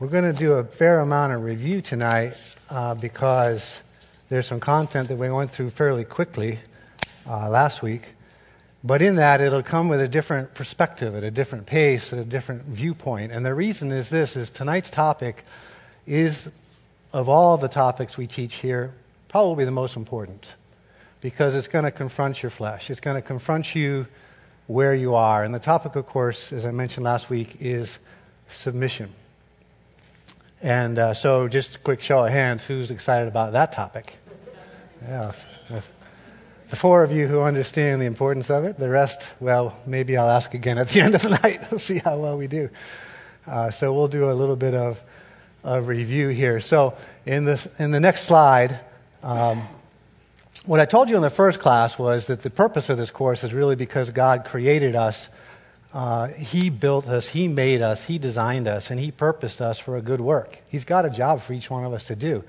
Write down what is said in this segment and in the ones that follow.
We're going to do a fair amount of review tonight uh, because there's some content that we went through fairly quickly uh, last week. But in that, it'll come with a different perspective, at a different pace, at a different viewpoint. And the reason is this, is tonight's topic is, of all the topics we teach here, probably the most important. Because it's going to confront your flesh. It's going to confront you where you are. And the topic, of course, as I mentioned last week, is submission. And uh, so, just a quick show of hands who's excited about that topic? Yeah, the four of you who understand the importance of it, the rest, well, maybe I'll ask again at the end of the night. We'll see how well we do. Uh, so, we'll do a little bit of a review here. So, in, this, in the next slide, um, what I told you in the first class was that the purpose of this course is really because God created us uh, he built us, He made us, He designed us, and He purposed us for a good work. He's got a job for each one of us to do.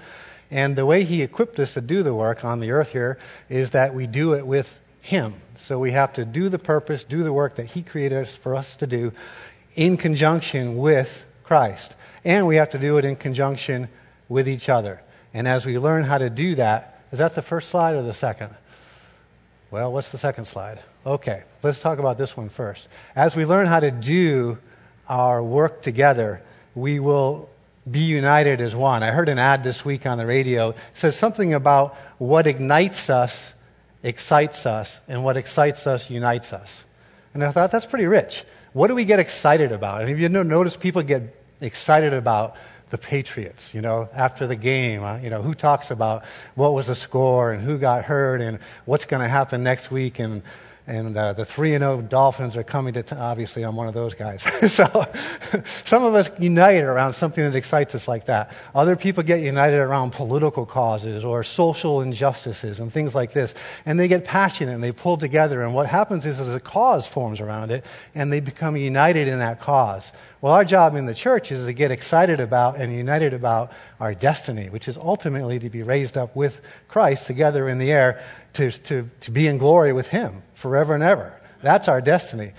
And the way He equipped us to do the work on the earth here is that we do it with Him. So we have to do the purpose, do the work that He created us for us to do in conjunction with Christ. And we have to do it in conjunction with each other. And as we learn how to do that, is that the first slide or the second? Well, what's the second slide? Okay, let's talk about this one first. As we learn how to do our work together, we will be united as one. I heard an ad this week on the radio. It says something about what ignites us excites us, and what excites us unites us. And I thought that's pretty rich. What do we get excited about? And if you notice, people get excited about the Patriots, you know, after the game. You know, who talks about what was the score and who got hurt and what's going to happen next week and and uh, the 3 and 0 Dolphins are coming to, t- obviously, I'm one of those guys. so some of us unite around something that excites us like that. Other people get united around political causes or social injustices and things like this. And they get passionate and they pull together. And what happens is, is a cause forms around it and they become united in that cause. Well, our job in the church is to get excited about and united about our destiny, which is ultimately to be raised up with Christ together in the air to, to, to be in glory with Him forever and ever. That's our destiny.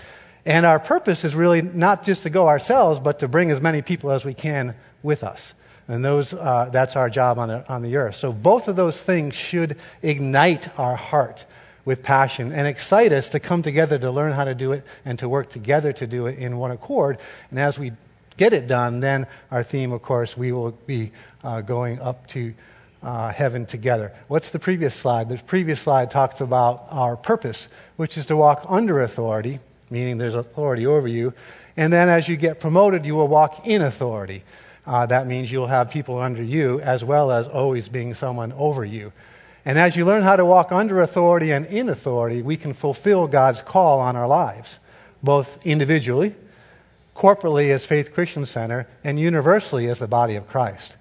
And our purpose is really not just to go ourselves, but to bring as many people as we can with us. And those, uh, that's our job on the, on the earth. So both of those things should ignite our heart with passion and excite us to come together to learn how to do it and to work together to do it in one accord. And as we get it done, then our theme, of course, we will be uh, going up to uh, heaven together. What's the previous slide? The previous slide talks about our purpose, which is to walk under authority, meaning there's authority over you. And then as you get promoted, you will walk in authority. Uh, that means you'll have people under you as well as always being someone over you. And as you learn how to walk under authority and in authority, we can fulfill God's call on our lives, both individually, corporately as Faith Christian Center, and universally as the body of Christ.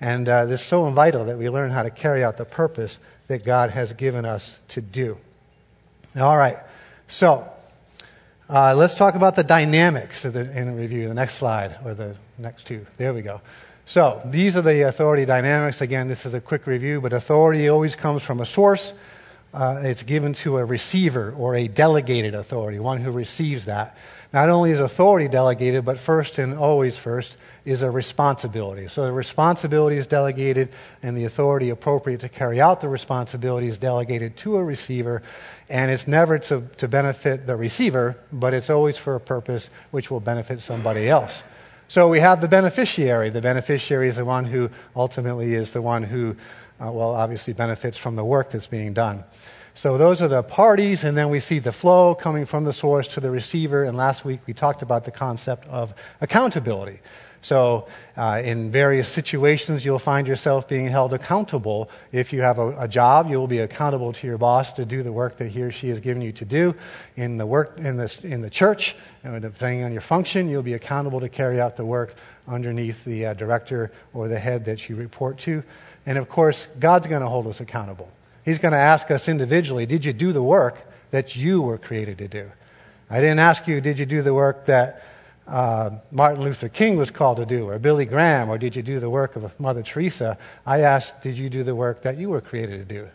And uh, this is so vital that we learn how to carry out the purpose that God has given us to do. All right, so uh, let's talk about the dynamics the, in review. The next slide, or the next two. There we go. So these are the authority dynamics. Again, this is a quick review, but authority always comes from a source. Uh, it's given to a receiver or a delegated authority, one who receives that. Not only is authority delegated, but first and always first is a responsibility. So the responsibility is delegated, and the authority appropriate to carry out the responsibility is delegated to a receiver. And it's never to, to benefit the receiver, but it's always for a purpose which will benefit somebody else. So we have the beneficiary. The beneficiary is the one who ultimately is the one who, uh, well, obviously benefits from the work that's being done. So those are the parties, and then we see the flow coming from the source to the receiver. And last week we talked about the concept of accountability. So, uh, in various situations, you'll find yourself being held accountable. If you have a, a, job, you will be accountable to your boss to do the work that he or she has given you to do. In the work in the, in the church, and depending on your function, you'll be accountable to carry out the work underneath the uh, director or the head that you report to. And of course, God's going to hold us accountable. He's going to ask us individually, did you do the work that you were created to do? I didn't ask you, did you do the work that uh, Martin Luther King was called to do, or Billy Graham, or did you do the work of Mother Teresa? I asked, did you do the work that you were created to do?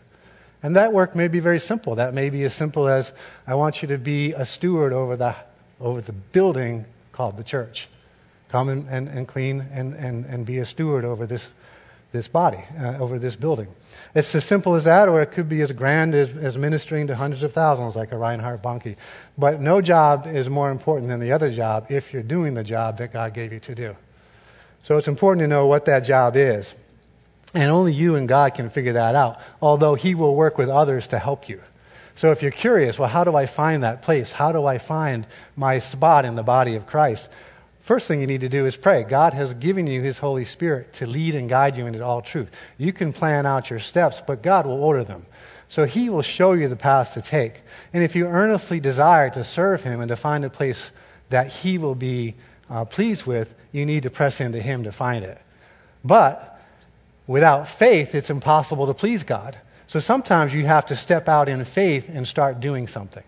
And that work may be very simple. That may be as simple as I want you to be a steward over the, over the building called the church. come and, and, and clean and, and, and be a steward over this, this body, uh, over this building. It's as simple as that, or it could be as grand as, as ministering to hundreds of thousands, like a Reinhard Bonnke. But no job is more important than the other job if you're doing the job that God gave you to do. So it's important to know what that job is. And only you and God can figure that out, although He will work with others to help you. So if you're curious, well, how do I find that place? How do I find my spot in the body of Christ? First thing you need to do is pray. God has given you His Holy Spirit to lead and guide you into all truth. You can plan out your steps, but God will order them. So He will show you the path to take. And if you earnestly desire to serve Him and to find a place that He will be uh, pleased with, you need to press into Him to find it. But without faith, it's impossible to please God. So sometimes you have to step out in faith and start doing something.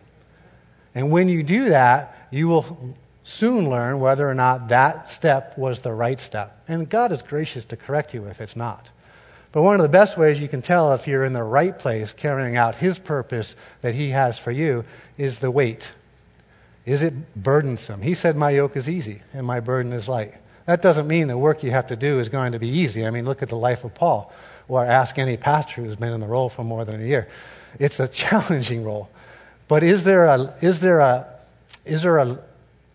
And when you do that, you will soon learn whether or not that step was the right step. And God is gracious to correct you if it's not. But one of the best ways you can tell if you're in the right place carrying out His purpose that He has for you is the weight. Is it burdensome? He said, My yoke is easy and my burden is light. That doesn't mean the work you have to do is going to be easy. I mean, look at the life of Paul or ask any pastor who's been in the role for more than a year. It's a challenging role. But is there a, is there a, is there a,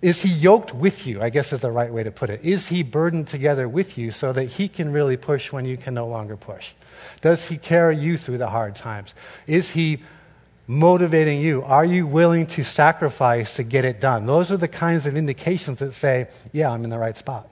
is he yoked with you? I guess is the right way to put it. Is he burdened together with you so that he can really push when you can no longer push? Does he carry you through the hard times? Is he motivating you? Are you willing to sacrifice to get it done? Those are the kinds of indications that say, yeah, I'm in the right spot.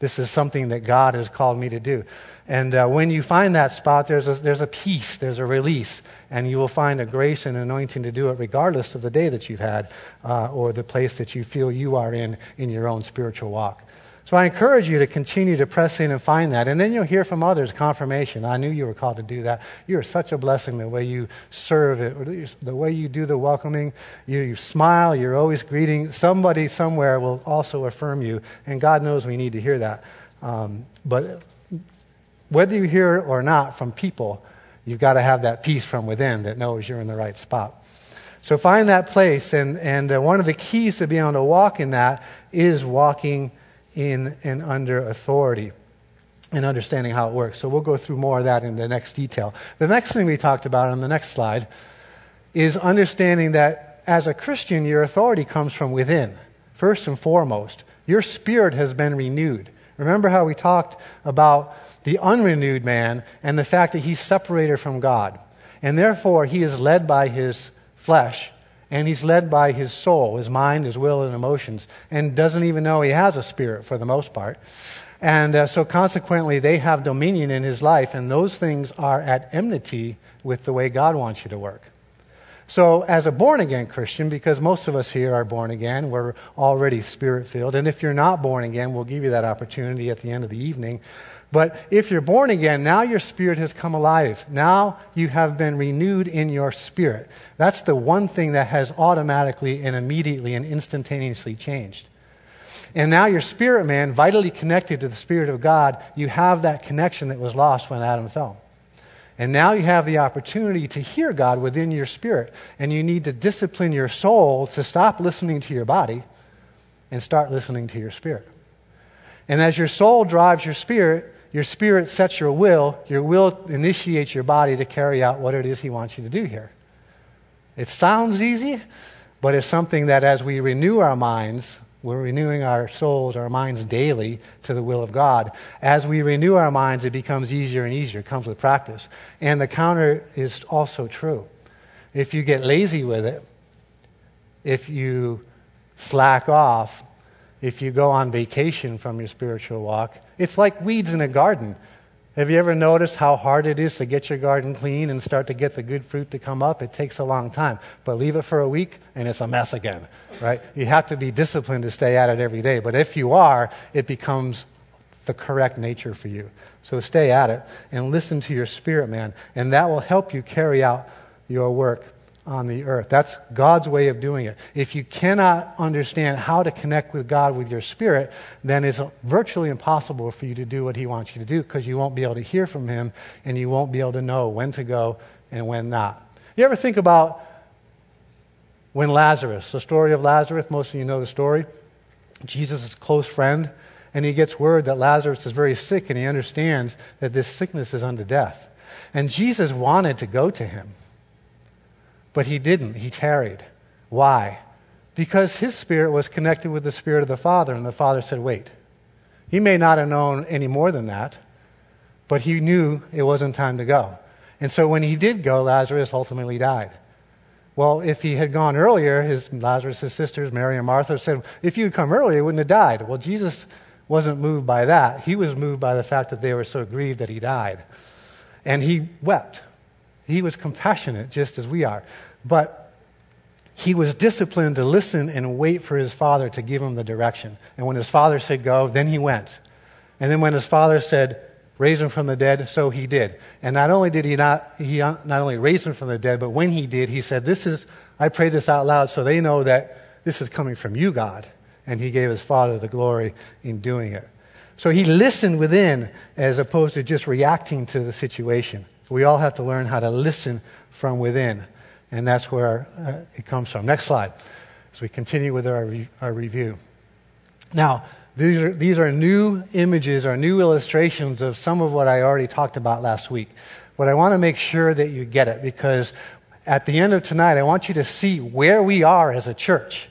This is something that God has called me to do. And uh, when you find that spot, there's a, there's a peace, there's a release, and you will find a grace and anointing to do it regardless of the day that you've had uh, or the place that you feel you are in in your own spiritual walk. So I encourage you to continue to press in and find that. And then you'll hear from others confirmation. I knew you were called to do that. You're such a blessing the way you serve it, the way you do the welcoming. You, you smile, you're always greeting. Somebody somewhere will also affirm you. And God knows we need to hear that. Um, but whether you hear it or not from people, you've got to have that peace from within that knows you're in the right spot. So find that place. And, and uh, one of the keys to being able to walk in that is walking in and under authority and understanding how it works. So we'll go through more of that in the next detail. The next thing we talked about on the next slide is understanding that as a Christian, your authority comes from within, first and foremost. Your spirit has been renewed. Remember how we talked about the unrenewed man and the fact that he's separated from God. And therefore, he is led by his flesh and he's led by his soul, his mind, his will, and emotions, and doesn't even know he has a spirit for the most part. And uh, so, consequently, they have dominion in his life, and those things are at enmity with the way God wants you to work. So, as a born again Christian, because most of us here are born again, we're already spirit filled. And if you're not born again, we'll give you that opportunity at the end of the evening. But if you're born again, now your spirit has come alive. Now you have been renewed in your spirit. That's the one thing that has automatically and immediately and instantaneously changed. And now your spirit man, vitally connected to the Spirit of God, you have that connection that was lost when Adam fell. And now you have the opportunity to hear God within your spirit. And you need to discipline your soul to stop listening to your body and start listening to your spirit. And as your soul drives your spirit, your spirit sets your will. Your will initiates your body to carry out what it is He wants you to do here. It sounds easy, but it's something that as we renew our minds, we're renewing our souls, our minds daily to the will of God. As we renew our minds, it becomes easier and easier. It comes with practice. And the counter is also true. If you get lazy with it, if you slack off, if you go on vacation from your spiritual walk, it's like weeds in a garden. Have you ever noticed how hard it is to get your garden clean and start to get the good fruit to come up? It takes a long time. But leave it for a week and it's a mess again, right? You have to be disciplined to stay at it every day. But if you are, it becomes the correct nature for you. So stay at it and listen to your spirit man, and that will help you carry out your work on the earth. That's God's way of doing it. If you cannot understand how to connect with God with your spirit, then it's virtually impossible for you to do what He wants you to do because you won't be able to hear from Him and you won't be able to know when to go and when not. You ever think about when Lazarus, the story of Lazarus, most of you know the story, Jesus' close friend, And he gets word that Lazarus is very sick, and he understands that this sickness is unto death. And Jesus wanted to go to him, but he didn't. He tarried. Why? Because his spirit was connected with the spirit of the Father, and the Father said, Wait. He may not have known any more than that, but he knew it wasn't time to go. And so when he did go, Lazarus ultimately died. Well, if he had gone earlier, his Lazarus' sisters, Mary and Martha, said, If you had come earlier, he wouldn't have died. Well, Jesus wasn't moved by that. He was moved by the fact that they were so grieved that he died. And he wept. He was compassionate, just as we are. But he was disciplined to listen and wait for his father to give him the direction. And when his father said go, then he went. And then when his father said, raise him from the dead, so he did. And not only did he not, he not only raise him from the dead, but when he did, he said, This is, I pray this out loud so they know that this is coming from you, God. And he gave his father the glory in doing it. So he listened within as opposed to just reacting to the situation. We all have to learn how to listen from within. And that's where uh, it comes from. Next slide. As we continue with our, re- our review. Now, these are, these are new images or new illustrations of some of what I already talked about last week. But I want to make sure that you get it because at the end of tonight, I want you to see where we are as a church,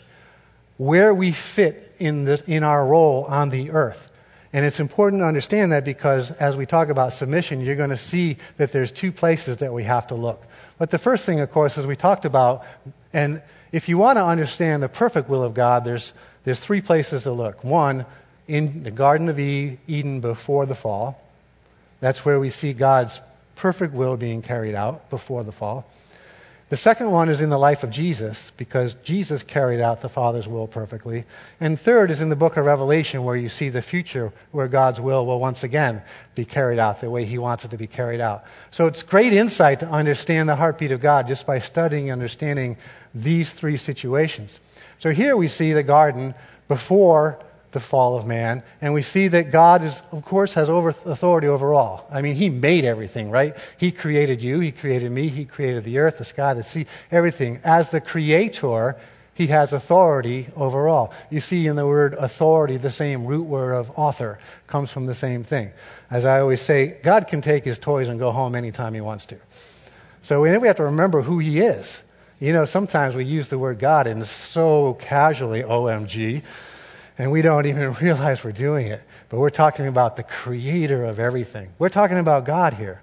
where we fit in, the, in our role on the earth. And it's important to understand that because as we talk about submission, you're going to see that there's two places that we have to look. But the first thing, of course, is we talked about, and if you want to understand the perfect will of God, there's there's three places to look. One, in the Garden of Eden before the fall. That's where we see God's perfect will being carried out before the fall. The second one is in the life of Jesus, because Jesus carried out the Father's will perfectly. And third is in the book of Revelation, where you see the future, where God's will will once again be carried out the way He wants it to be carried out. So it's great insight to understand the heartbeat of God just by studying and understanding these three situations. So here we see the garden before the fall of man, and we see that God is, of course, has over authority over all. I mean, He made everything, right? He created you, He created me, He created the earth, the sky, the sea, everything. As the creator, He has authority over all. You see in the word authority, the same root word of author comes from the same thing. As I always say, God can take His toys and go home anytime He wants to. So we have to remember who He is. You know, sometimes we use the word God and so casually, OMG, and we don't even realize we're doing it. But we're talking about the creator of everything. We're talking about God here.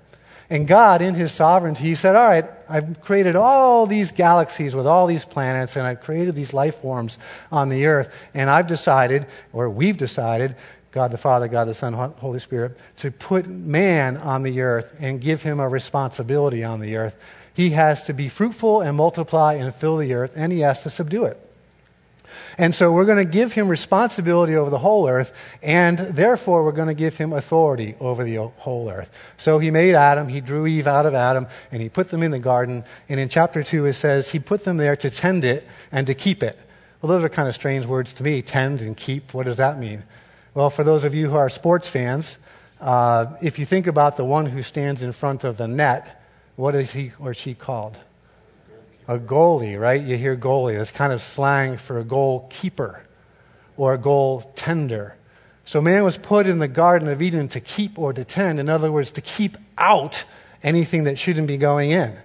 And God, in his sovereignty, he said, All right, I've created all these galaxies with all these planets, and I've created these life forms on the earth, and I've decided, or we've decided, God the Father, God the Son, Holy Spirit, to put man on the earth and give him a responsibility on the earth he has to be fruitful and multiply and fill the earth, and he has to subdue it. And so we're going to give him responsibility over the whole earth, and therefore we're going to give him authority over the whole earth. So he made Adam, he drew Eve out of Adam, and he put them in the garden. And in chapter 2, it says he put them there to tend it and to keep it. Well, those are kind of strange words to me tend and keep. What does that mean? Well, for those of you who are sports fans, uh, if you think about the one who stands in front of the net, what is he or she called? A goalie, right? You hear goalie. That's kind of slang for a goalkeeper or a goaltender. So man was put in the Garden of Eden to keep or to tend. In other words, to keep out anything that shouldn't be going in.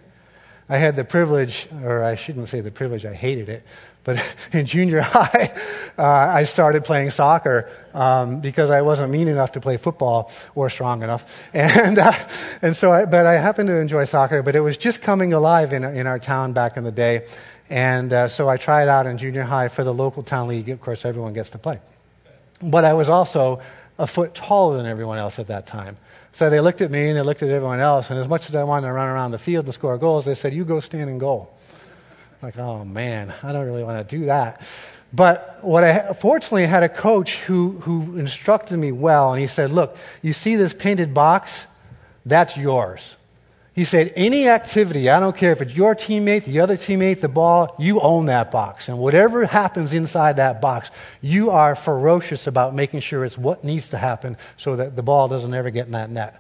I had the privilege, or I shouldn't say the privilege, I hated it, but in junior high, uh, I started playing soccer um, because I wasn't mean enough to play football or strong enough. And, uh, and so, I, but I happened to enjoy soccer, but it was just coming alive in, in our town back in the day. And uh, so I tried out in junior high for the local town league. Of course, everyone gets to play. But I was also a foot taller than everyone else at that time. So they looked at me and they looked at everyone else. And as much as I wanted to run around the field and score goals, they said, You go stand in goal. Like, oh man, I don't really want to do that. But what I fortunately had a coach who, who instructed me well, and he said, Look, you see this painted box? That's yours. He said, Any activity, I don't care if it's your teammate, the other teammate, the ball, you own that box. And whatever happens inside that box, you are ferocious about making sure it's what needs to happen so that the ball doesn't ever get in that net.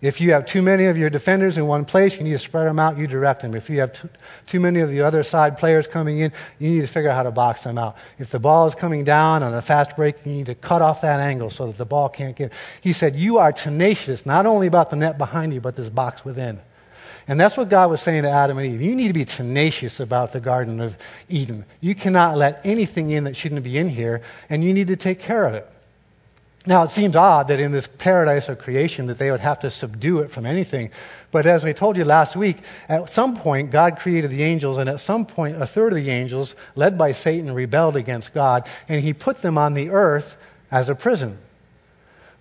If you have too many of your defenders in one place, you need to spread them out, you direct them. If you have too, too many of the other side players coming in, you need to figure out how to box them out. If the ball is coming down on a fast break, you need to cut off that angle so that the ball can't get. He said, You are tenacious, not only about the net behind you, but this box within. And that's what God was saying to Adam and Eve. You need to be tenacious about the Garden of Eden. You cannot let anything in that shouldn't be in here, and you need to take care of it. Now, it seems odd that in this paradise of creation that they would have to subdue it from anything. But as we told you last week, at some point, God created the angels, and at some point, a third of the angels, led by Satan, rebelled against God, and he put them on the earth as a prison.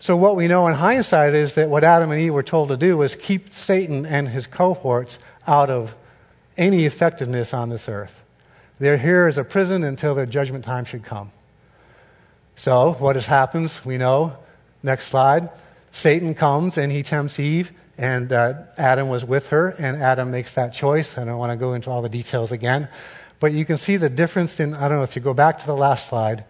So, what we know in hindsight is that what Adam and Eve were told to do was keep Satan and his cohorts out of any effectiveness on this earth. They're here as a prison until their judgment time should come. So, what has happened? We know. Next slide. Satan comes and he tempts Eve, and uh, Adam was with her, and Adam makes that choice. I don't want to go into all the details again, but you can see the difference in, I don't know if you go back to the last slide.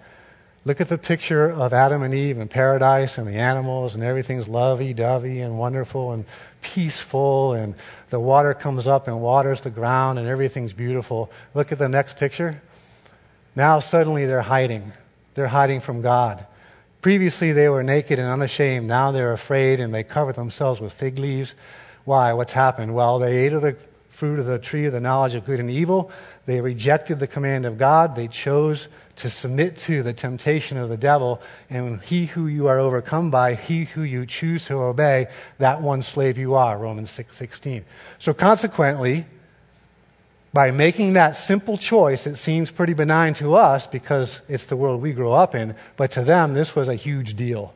Look at the picture of Adam and Eve in paradise and the animals, and everything's lovey dovey and wonderful and peaceful, and the water comes up and waters the ground, and everything's beautiful. Look at the next picture. Now, suddenly, they're hiding they're hiding from God. Previously, they were naked and unashamed. Now they're afraid and they cover themselves with fig leaves. Why? What's happened? Well, they ate of the fruit of the tree of the knowledge of good and evil. They rejected the command of God. They chose to submit to the temptation of the devil. And he who you are overcome by, he who you choose to obey, that one slave you are. Romans 6 16. So consequently, by making that simple choice, it seems pretty benign to us because it's the world we grow up in, but to them, this was a huge deal.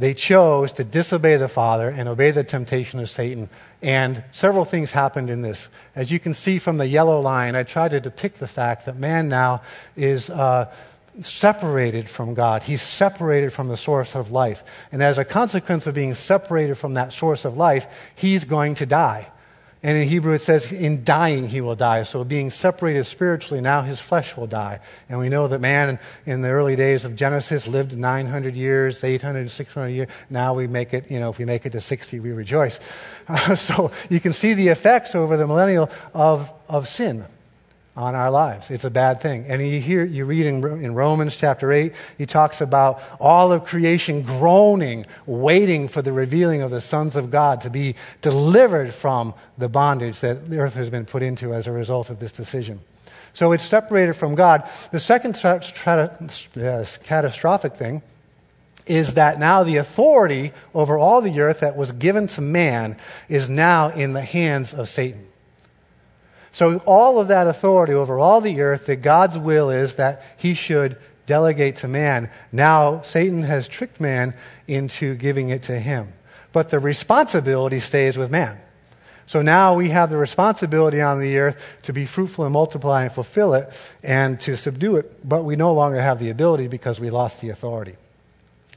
They chose to disobey the Father and obey the temptation of Satan, and several things happened in this. As you can see from the yellow line, I tried to depict the fact that man now is. Uh, separated from God. He's separated from the source of life. And as a consequence of being separated from that source of life, he's going to die. And in Hebrew it says, in dying he will die. So being separated spiritually, now his flesh will die. And we know that man in the early days of Genesis lived 900 years, 800, 600 years. Now we make it, you know, if we make it to 60, we rejoice. Uh, so you can see the effects over the millennial of, of sin on our lives. It's a bad thing. And you hear, you read in, in Romans chapter 8, he talks about all of creation groaning, waiting for the revealing of the sons of God to be delivered from the bondage that the earth has been put into as a result of this decision. So it's separated from God. The second tra- tra- catastrophic thing is that now the authority over all the earth that was given to man is now in the hands of Satan. So, all of that authority over all the earth, that God's will is that he should delegate to man. Now, Satan has tricked man into giving it to him. But the responsibility stays with man. So now we have the responsibility on the earth to be fruitful and multiply and fulfill it and to subdue it, but we no longer have the ability because we lost the authority.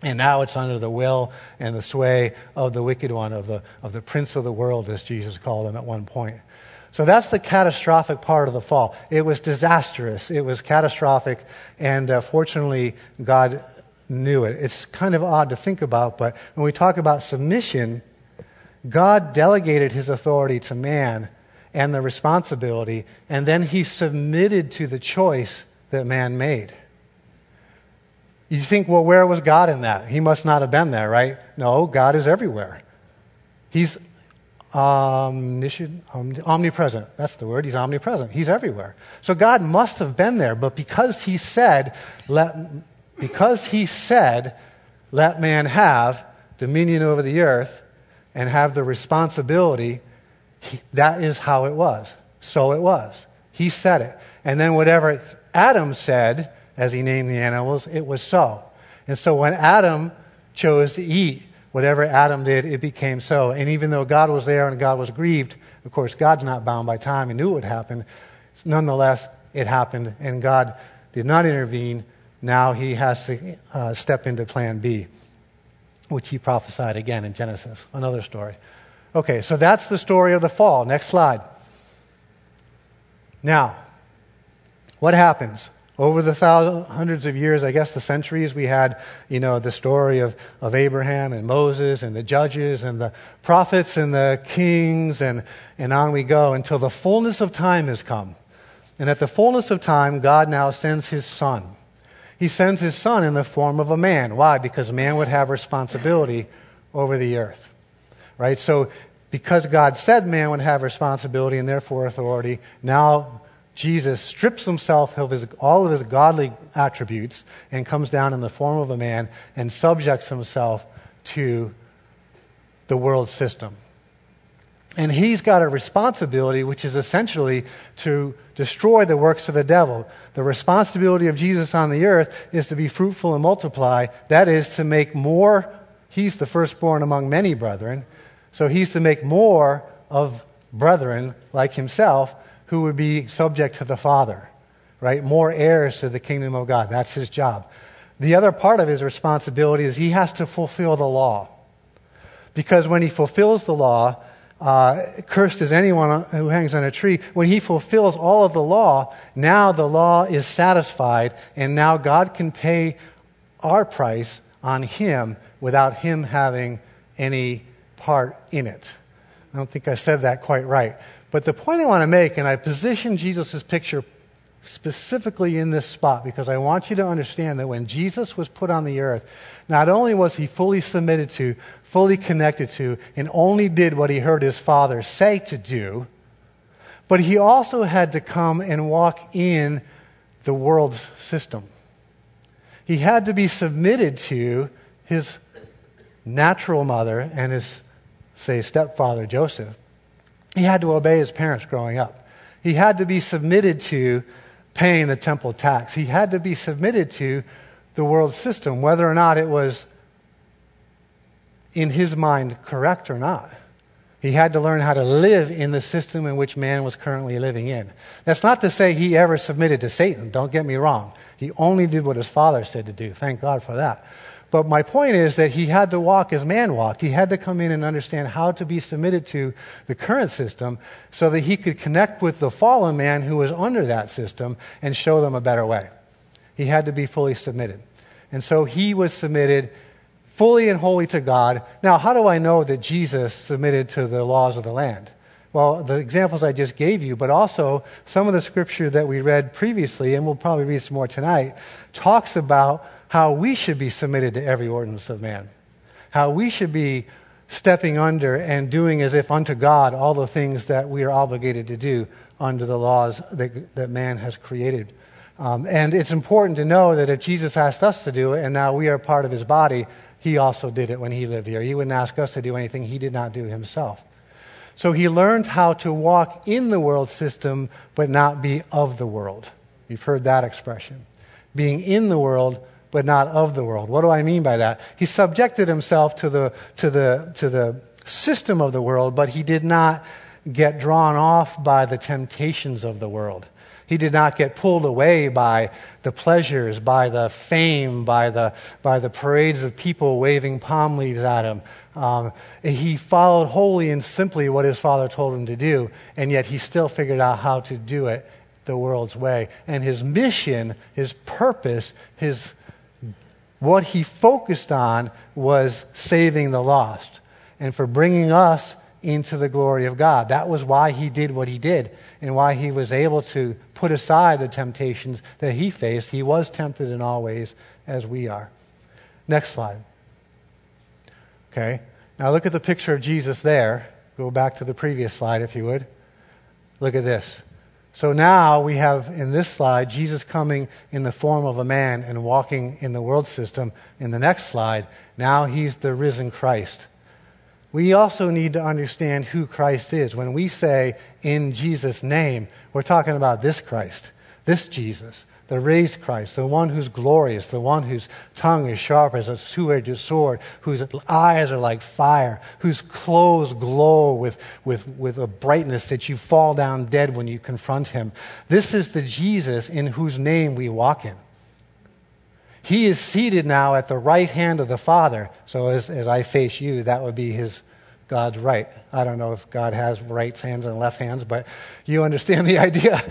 And now it's under the will and the sway of the wicked one, of the, of the prince of the world, as Jesus called him at one point. So that's the catastrophic part of the fall. It was disastrous, it was catastrophic, and uh, fortunately, God knew it. It's kind of odd to think about, but when we talk about submission, God delegated his authority to man and the responsibility, and then he submitted to the choice that man made. You think, well, where was God in that? He must not have been there, right? No, God is everywhere. He's omniscient, omnipresent. That's the word. He's omnipresent. He's everywhere. So God must have been there, but because he said, let, because he said, let man have dominion over the earth and have the responsibility, he, that is how it was. So it was. He said it. And then whatever Adam said, as he named the animals, it was so. And so when Adam chose to eat, whatever Adam did, it became so. And even though God was there and God was grieved, of course, God's not bound by time. He knew it would happen. Nonetheless, it happened, and God did not intervene. Now he has to uh, step into plan B, which he prophesied again in Genesis. Another story. Okay, so that's the story of the fall. Next slide. Now, what happens? Over the thousands, hundreds of years, I guess the centuries, we had, you know, the story of, of Abraham and Moses and the judges and the prophets and the kings and, and on we go until the fullness of time has come. And at the fullness of time, God now sends his son. He sends his son in the form of a man. Why? Because man would have responsibility over the earth. Right? So, because God said man would have responsibility and therefore authority, now Jesus strips himself of his, all of his godly attributes and comes down in the form of a man and subjects himself to the world system. And he's got a responsibility, which is essentially to destroy the works of the devil. The responsibility of Jesus on the earth is to be fruitful and multiply. That is to make more. He's the firstborn among many brethren. So he's to make more of brethren like himself who would be subject to the Father, right? More heirs to the kingdom of God. That's his job. The other part of his responsibility is he has to fulfill the law. Because when he fulfills the law, uh, cursed is anyone who hangs on a tree. When he fulfills all of the law, now the law is satisfied, and now God can pay our price on him without him having any part in it. I don't think I said that quite right. But the point I want to make, and I position Jesus' picture specifically in this spot because I want you to understand that when Jesus was put on the earth, not only was he fully submitted to, fully connected to, and only did what he heard his Father say to do, but he also had to come and walk in the world's system. He had to be submitted to his natural mother and his, say, stepfather, Joseph. He had to obey his parents growing up. He had to be submitted to paying the temple tax. He had to be submitted to the world system, whether or not it was in his mind correct or not. He had to learn how to live in the system in which man was currently living in. That's not to say he ever submitted to Satan, don't get me wrong. He only did what his father said to do. Thank God for that. But my point is that he had to walk as man walked. He had to come in and understand how to be submitted to the current system so that he could connect with the fallen man who was under that system and show them a better way. He had to be fully submitted. And so he was submitted fully and wholly to God. Now, how do I know that Jesus submitted to the laws of the land? Well, the examples I just gave you, but also some of the scripture that we read previously, and we'll probably read some more tonight, talks about how we should be submitted to every ordinance of man, how we should be stepping under and doing as if unto God all the things that we are obligated to do under the laws that, that man has created. Um, and it's important to know that if Jesus asked us to do it and now we are part of his body, he also did it when he lived here. He wouldn't ask us to do anything he did not do himself. So he learned how to walk in the world system but not be of the world. You've heard that expression. Being in the world but not of the world. What do I mean by that? He subjected himself to the, to the, to the system of the world, but he did not get drawn off by the temptations of the world. He did not get pulled away by the pleasures, by the fame, by the, by the parades of people waving palm leaves at him. Um, he followed wholly and simply what his father told him to do, and yet he still figured out how to do it the world's way. And his mission, his purpose, his what he focused on was saving the lost and for bringing us into the glory of God. That was why he did what he did and why he was able to put aside the temptations that he faced. He was tempted in all ways as we are. Next slide. Okay. Now look at the picture of Jesus there. Go back to the previous slide if you would. Look at this. So now we have in this slide Jesus coming in the form of a man and walking in the world system. In the next slide, now he's the risen Christ. We also need to understand who Christ is. When we say in Jesus' name, we're talking about this Christ, this Jesus the raised Christ, the one who's glorious, the one whose tongue is sharp as a two edged sword, whose eyes are like fire, whose clothes glow with, with, with a brightness that you fall down dead when you confront him. This is the Jesus in whose name we walk in. He is seated now at the right hand of the Father. So as, as I face you, that would be his God's right. I don't know if God has right hands and left hands, but you understand the idea.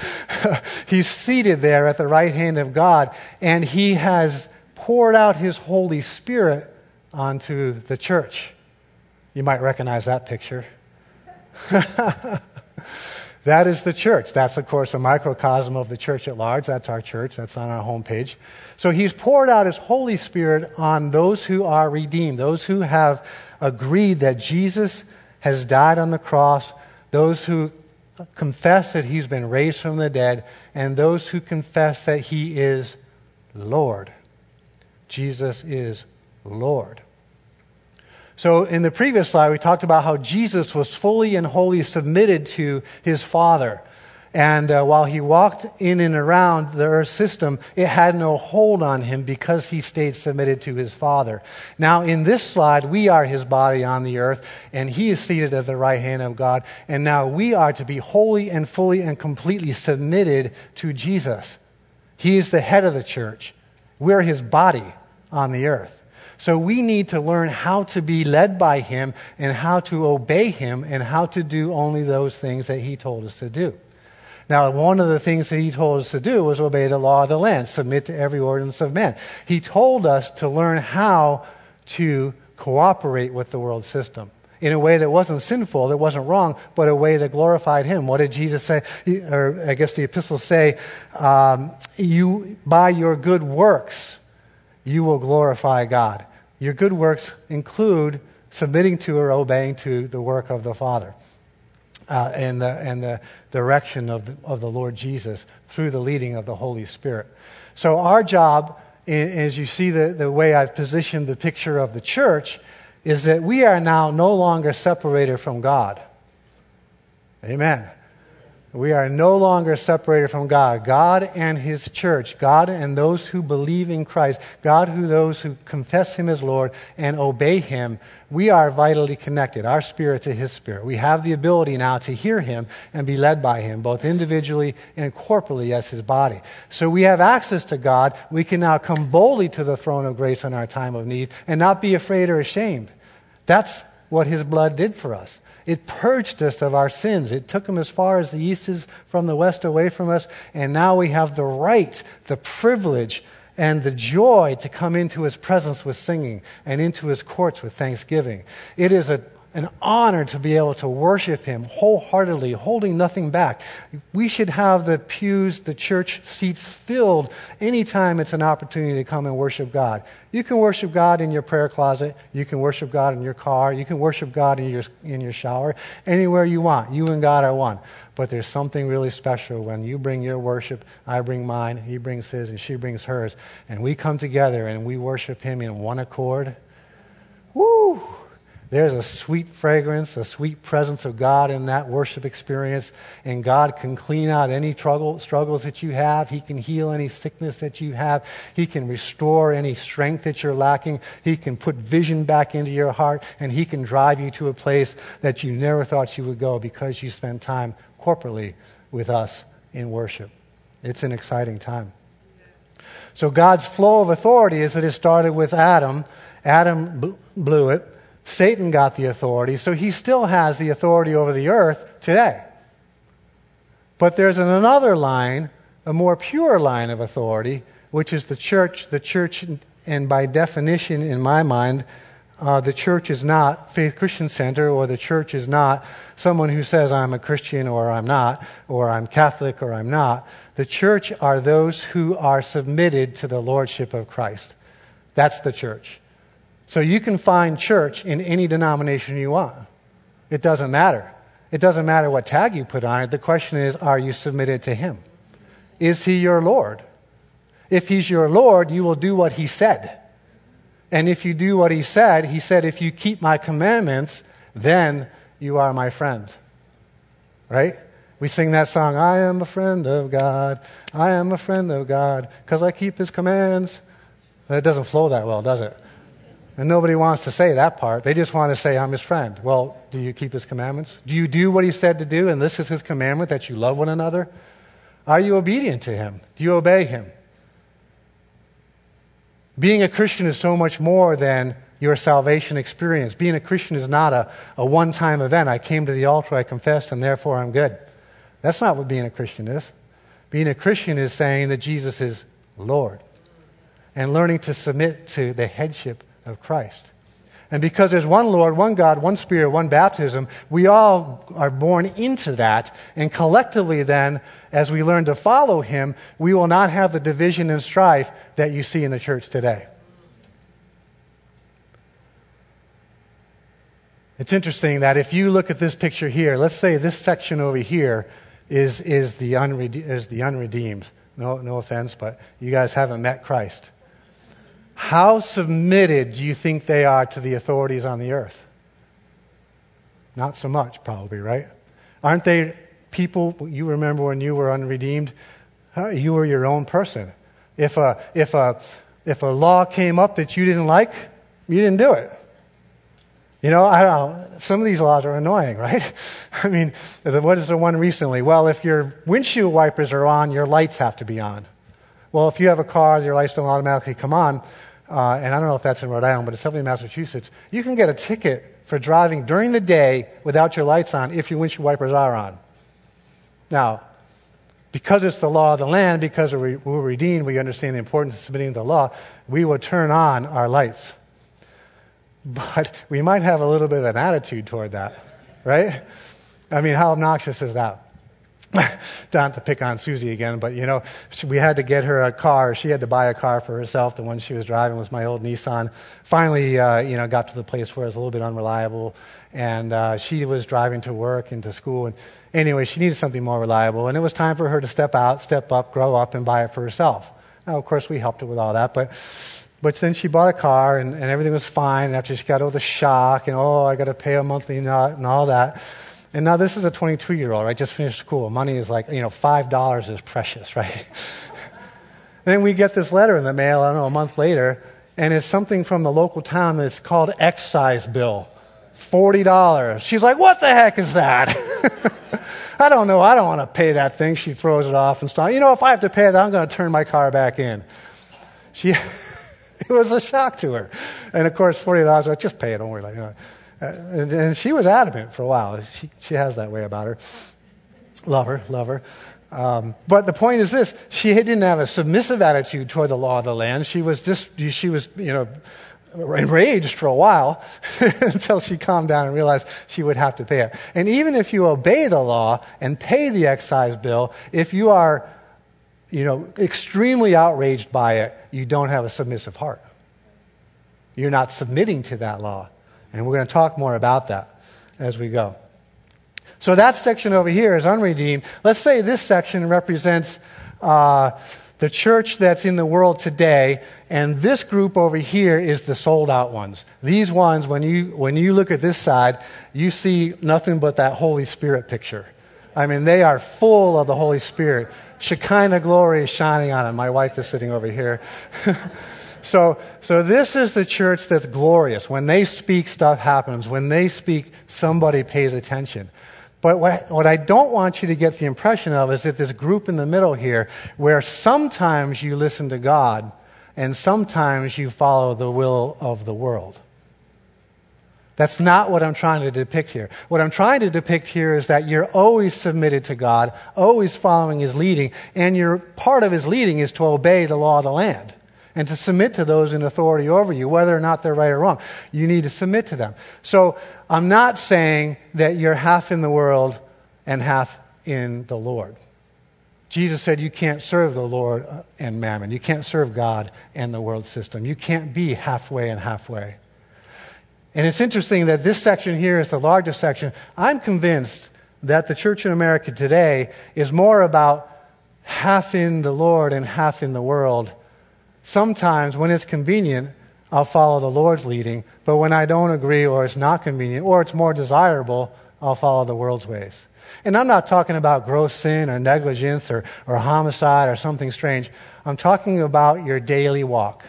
He's seated there at the right hand of God, and He has poured out His Holy Spirit onto the church. You might recognize that picture. that is the church. That's, of course, a microcosm of the church at large. That's our church. That's on our homepage. So he's poured out his Holy Spirit on those who are redeemed, those who have agreed that Jesus has died on the cross, those who confess that he's been raised from the dead, and those who confess that he is Lord. Jesus is Lord. So, in the previous slide, we talked about how Jesus was fully and wholly submitted to his Father. And uh, while he walked in and around the earth system, it had no hold on him because he stayed submitted to his Father. Now, in this slide, we are his body on the earth, and he is seated at the right hand of God. And now we are to be wholly and fully and completely submitted to Jesus. He is the head of the church, we're his body on the earth. So we need to learn how to be led by him and how to obey him and how to do only those things that he told us to do. Now, one of the things that he told us to do was obey the law of the land, submit to every ordinance of men. He told us to learn how to cooperate with the world system in a way that wasn't sinful, that wasn't wrong, but a way that glorified him. What did Jesus say? Or I guess the epistles say, um, you, by your good works, you will glorify God. Your good works include submitting to or obeying to the work of the Father uh, and, the, and the direction of the, of the Lord Jesus through the leading of the Holy Spirit. So, our job, as you see the, the way I've positioned the picture of the church, is that we are now no longer separated from God. Amen. We are no longer separated from God. God and His church, God and those who believe in Christ, God who those who confess Him as Lord and obey Him, we are vitally connected, our spirit to His spirit. We have the ability now to hear Him and be led by Him, both individually and corporally as His body. So we have access to God. We can now come boldly to the throne of grace in our time of need and not be afraid or ashamed. That's what His blood did for us. It purged us of our sins. It took them as far as the east is from the west away from us. And now we have the right, the privilege, and the joy to come into his presence with singing and into his courts with thanksgiving. It is a an honor to be able to worship Him wholeheartedly, holding nothing back. We should have the pews, the church seats filled anytime it's an opportunity to come and worship God. You can worship God in your prayer closet. You can worship God in your car. You can worship God in your, in your shower. Anywhere you want. You and God are one. But there's something really special when you bring your worship, I bring mine, he brings his, and she brings hers, and we come together and we worship Him in one accord. Woo! There's a sweet fragrance, a sweet presence of God in that worship experience, and God can clean out any trouble, struggles that you have. He can heal any sickness that you have. He can restore any strength that you're lacking. He can put vision back into your heart, and He can drive you to a place that you never thought you would go because you spent time corporately with us in worship. It's an exciting time. So, God's flow of authority is that it started with Adam. Adam blew it. Satan got the authority, so he still has the authority over the earth today. But there's another line, a more pure line of authority, which is the church. The church, and by definition, in my mind, uh, the church is not Faith Christian Center, or the church is not someone who says, I'm a Christian or I'm not, or I'm Catholic or I'm not. The church are those who are submitted to the Lordship of Christ. That's the church. So you can find church in any denomination you want. It doesn't matter. It doesn't matter what tag you put on it. The question is, are you submitted to Him? Is He your Lord? If He's your Lord, you will do what He said. And if you do what He said, He said, if you keep my commandments, then you are my friend. Right? We sing that song, I am a friend of God. I am a friend of God because I keep His commands. That doesn't flow that well, does it? And nobody wants to say that part. They just want to say, I'm his friend. Well, do you keep his commandments? Do you do what he said to do? And this is his commandment that you love one another? Are you obedient to him? Do you obey him? Being a Christian is so much more than your salvation experience. Being a Christian is not a, a one time event. I came to the altar, I confessed, and therefore I'm good. That's not what being a Christian is. Being a Christian is saying that Jesus is Lord and learning to submit to the headship of Christ. And because there's one Lord, one God, one Spirit, one baptism, we all are born into that. And collectively, then, as we learn to follow Him, we will not have the division and strife that you see in the church today. It's interesting that if you look at this picture here, let's say this section over here is, is, the, unrede- is the unredeemed. No, no offense, but you guys haven't met Christ. How submitted do you think they are to the authorities on the earth? Not so much, probably, right? Aren't they people you remember when you were unredeemed? You were your own person. If a, if, a, if a law came up that you didn't like, you didn't do it. You know, I don't know, some of these laws are annoying, right? I mean, what is the one recently? Well, if your windshield wipers are on, your lights have to be on. Well, if you have a car, your lights don't automatically come on. Uh, and I don't know if that's in Rhode Island, but it's definitely in Massachusetts. You can get a ticket for driving during the day without your lights on if your windshield wipers are on. Now, because it's the law of the land, because we're redeemed, we understand the importance of submitting to the law, we will turn on our lights. But we might have a little bit of an attitude toward that, right? I mean, how obnoxious is that? Not to pick on Susie again, but you know, we had to get her a car. She had to buy a car for herself. The one she was driving was my old Nissan. Finally, uh, you know, got to the place where it was a little bit unreliable, and uh, she was driving to work and to school. And anyway, she needed something more reliable, and it was time for her to step out, step up, grow up, and buy it for herself. Now, of course, we helped her with all that, but but then she bought a car and, and everything was fine. And after she got over the shock and, oh, I got to pay a monthly nut and all that. And now this is a 22 year old, right? Just finished school. Money is like, you know, $5 is precious, right? then we get this letter in the mail, I don't know, a month later, and it's something from the local town that's called excise bill. $40. She's like, what the heck is that? I don't know. I don't want to pay that thing. She throws it off and stuff. You know, if I have to pay that, I'm going to turn my car back in. She. it was a shock to her. And of course, $40, I just pay it, don't worry about it. Uh, and, and, she was adamant for a while. She, she has that way about her. Love her, love her. Um, but the point is this she didn't have a submissive attitude toward the law of the land. She was just, she was, you know, enraged for a while until she calmed down and realized she would have to pay it. And even if you obey the law and pay the excise bill, if you are you know, extremely outraged by it, you don't have a submissive heart. You're not submitting to that law. And we're going to talk more about that as we go. So that section over here is unredeemed. Let's say this section represents uh, the church that's in the world today, and this group over here is the sold out ones. These ones, when you, when you look at this side, you see nothing but that Holy Spirit picture. I mean, they are full of the Holy Spirit. Shekinah glory is shining on them. My wife is sitting over here. so, so this is the church that's glorious. When they speak, stuff happens. When they speak, somebody pays attention. But what, what I don't want you to get the impression of is that this group in the middle here, where sometimes you listen to God and sometimes you follow the will of the world. That's not what I'm trying to depict here. What I'm trying to depict here is that you're always submitted to God, always following His leading, and your part of His leading is to obey the law of the land and to submit to those in authority over you, whether or not they're right or wrong. You need to submit to them. So I'm not saying that you're half in the world and half in the Lord. Jesus said you can't serve the Lord and mammon. You can't serve God and the world system. You can't be halfway and halfway. And it's interesting that this section here is the largest section. I'm convinced that the church in America today is more about half in the Lord and half in the world. Sometimes, when it's convenient, I'll follow the Lord's leading, but when I don't agree or it's not convenient or it's more desirable, I'll follow the world's ways. And I'm not talking about gross sin or negligence or, or homicide or something strange. I'm talking about your daily walk.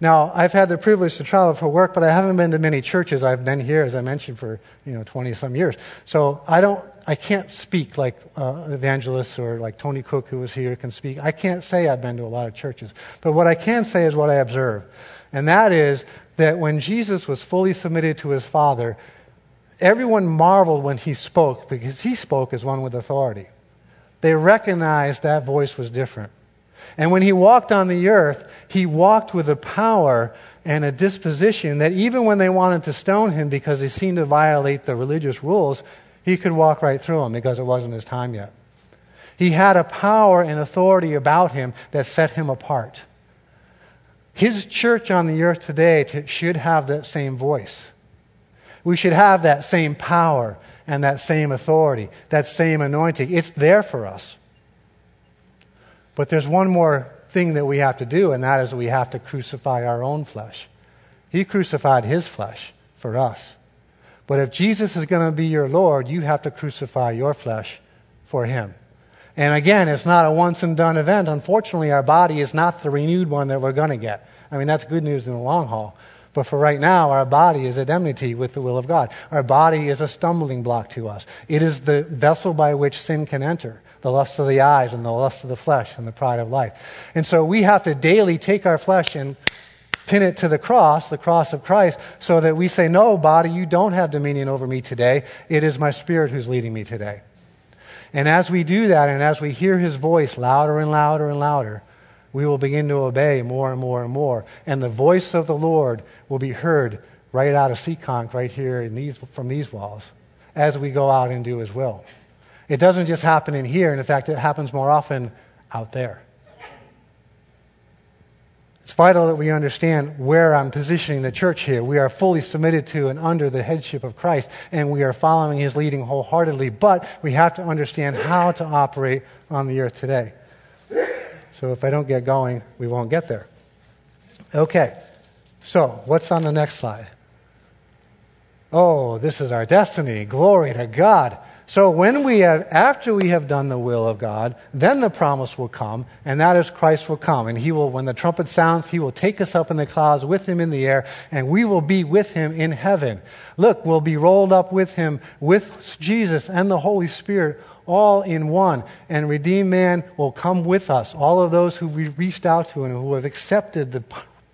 Now, I've had the privilege to travel for work, but I haven't been to many churches. I've been here, as I mentioned, for you know 20 some years. So I don't, I can't speak like uh, evangelists or like Tony Cook, who was here, can speak. I can't say I've been to a lot of churches, but what I can say is what I observe. And that is that when Jesus was fully submitted to his Father, everyone marveled when he spoke because he spoke as one with authority. They recognized that voice was different. And when he walked on the earth, he walked with a power and a disposition that even when they wanted to stone him because he seemed to violate the religious rules, he could walk right through them because it wasn't his time yet. He had a power and authority about him that set him apart. His church on the earth today should have that same voice. We should have that same power and that same authority, that same anointing. It's there for us. But there's one more thing that we have to do, and that is we have to crucify our own flesh. He crucified his flesh for us. But if Jesus is going to be your Lord, you have to crucify your flesh for him. And again, it's not a once and done event. Unfortunately, our body is not the renewed one that we're going to get. I mean, that's good news in the long haul. But for right now, our body is at enmity with the will of God. Our body is a stumbling block to us. It is the vessel by which sin can enter the lust of the eyes and the lust of the flesh and the pride of life. And so we have to daily take our flesh and pin it to the cross, the cross of Christ, so that we say, No, body, you don't have dominion over me today. It is my spirit who's leading me today. And as we do that, and as we hear his voice louder and louder and louder, we will begin to obey more and more and more. And the voice of the Lord will be heard right out of Seekonk, right here in these, from these walls, as we go out and do his will. It doesn't just happen in here, and in fact, it happens more often out there. It's vital that we understand where I'm positioning the church here. We are fully submitted to and under the headship of Christ, and we are following his leading wholeheartedly, but we have to understand how to operate on the earth today. So if I don't get going, we won't get there. Okay, so what's on the next slide? Oh, this is our destiny. Glory to God. So when we have, after we have done the will of God, then the promise will come, and that is Christ will come. And he will, when the trumpet sounds, he will take us up in the clouds with him in the air, and we will be with him in heaven. Look, we'll be rolled up with him, with Jesus and the Holy Spirit, all in one. And redeemed man will come with us. All of those who we reached out to and who have accepted the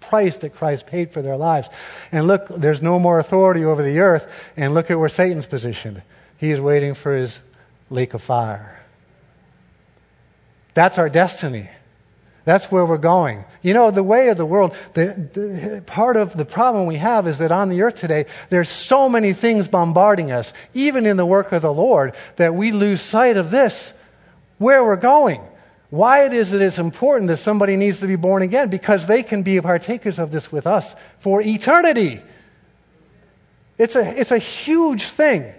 price that Christ paid for their lives. And look, there's no more authority over the earth, and look at where Satan's positioned. He is waiting for his lake of fire. That's our destiny. That's where we're going. You know, the way of the world, the, the, part of the problem we have is that on the earth today, there's so many things bombarding us, even in the work of the Lord, that we lose sight of this, where we're going. Why it is that it's important that somebody needs to be born again, because they can be partakers of this with us for eternity. It's a, it's a huge thing.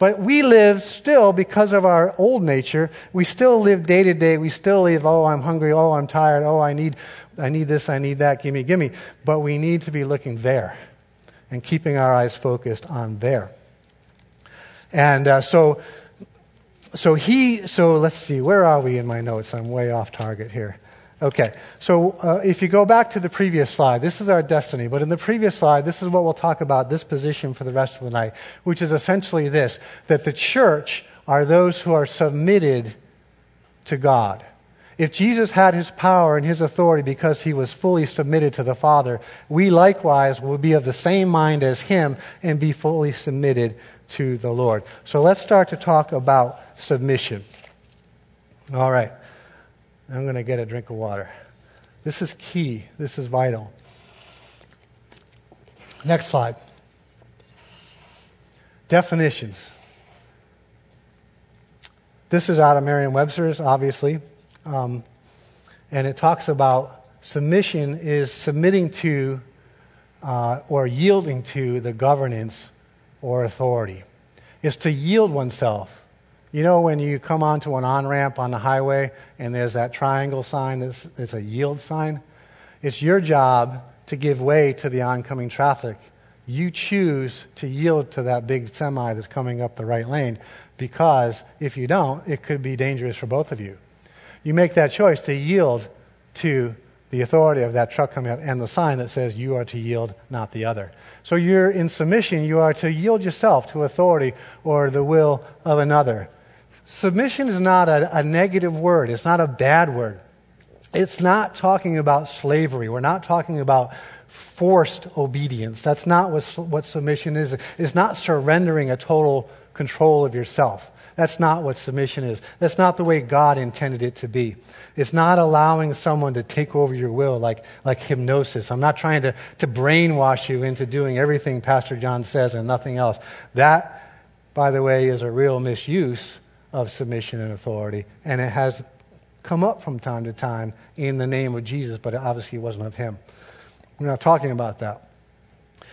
But we live still, because of our old nature, we still live day to day. We still live, oh, I'm hungry, oh, I'm tired, oh, I need, I need this, I need that, gimme, gimme. But we need to be looking there and keeping our eyes focused on there. And uh, so, so he, so let's see, where are we in my notes? I'm way off target here. Okay, so uh, if you go back to the previous slide, this is our destiny. But in the previous slide, this is what we'll talk about this position for the rest of the night, which is essentially this that the church are those who are submitted to God. If Jesus had his power and his authority because he was fully submitted to the Father, we likewise will be of the same mind as him and be fully submitted to the Lord. So let's start to talk about submission. All right. I'm going to get a drink of water. This is key. This is vital. Next slide. Definitions. This is out of Merriam Webster's, obviously. Um, and it talks about submission is submitting to uh, or yielding to the governance or authority. Is to yield oneself you know, when you come onto an on ramp on the highway and there's that triangle sign that's, a yield sign? It's your job to give way to the oncoming traffic. You choose to yield to that big semi that's coming up the right lane because if you don't, it could be dangerous for both of you. You make that choice to yield to the authority of that truck coming up and the sign that says you are to yield, not the other. So you're in submission, you are to yield yourself to authority or the will of another. Submission is not a, a negative word, it's not a bad word. It's not talking about slavery. We're not talking about forced obedience. That's not what, what submission is. It's not surrendering a total control of yourself. That's not what submission is. That's not the way God intended it to be. It's not allowing someone to take over your will like, like hypnosis. I'm not trying to, to brainwash you into doing everything Pastor John says and nothing else. That, by the way, is a real misuse of submission and authority. And it has come up from time to time in the name of Jesus, but obviously it wasn't of him. We're not talking about that.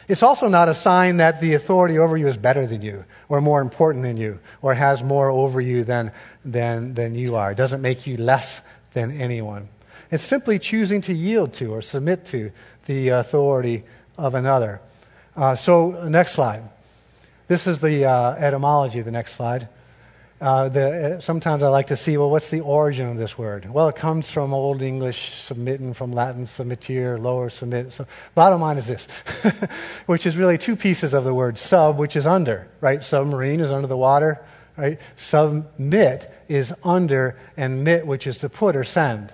It's also not a sign that the authority over you is better than you, or more important than you, or has more over you than, than, than you are. It doesn't make you less than anyone. It's simply choosing to yield to or submit to the authority of another. Uh, so, next slide. This is the uh, etymology, of the next slide. Uh, the, sometimes I like to see, well, what's the origin of this word? Well, it comes from Old English, submitten, from Latin submittere, lower submit. So, bottom line is this, which is really two pieces of the word sub, which is under, right? Submarine is under the water, right? Submit is under, and mit, which is to put or send.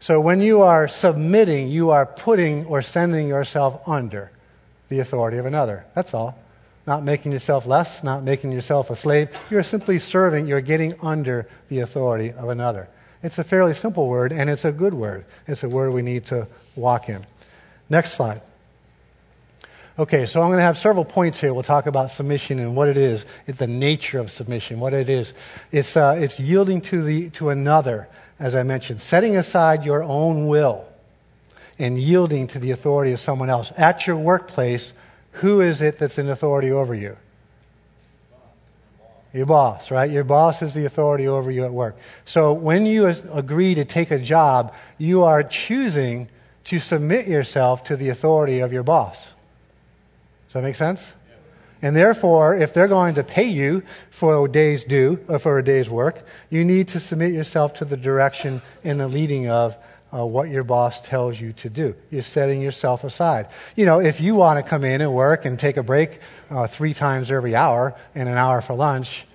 So when you are submitting, you are putting or sending yourself under the authority of another. That's all not making yourself less, not making yourself a slave. You're simply serving, you're getting under the authority of another. It's a fairly simple word, and it's a good word. It's a word we need to walk in. Next slide. Okay, so I'm going to have several points here. We'll talk about submission and what it is, the nature of submission, what it is. It's, uh, it's yielding to, the, to another, as I mentioned, setting aside your own will and yielding to the authority of someone else. At your workplace, who is it that's in authority over you? Your boss, right? Your boss is the authority over you at work. So when you agree to take a job, you are choosing to submit yourself to the authority of your boss. Does that make sense? And therefore, if they're going to pay you for a day's due, uh, or for a day's work, you need to submit yourself to the direction and the leading of uh, what your boss tells you to do. You're setting yourself aside. You know, if you want to come in and work and take a break uh, three times every hour and an hour for lunch,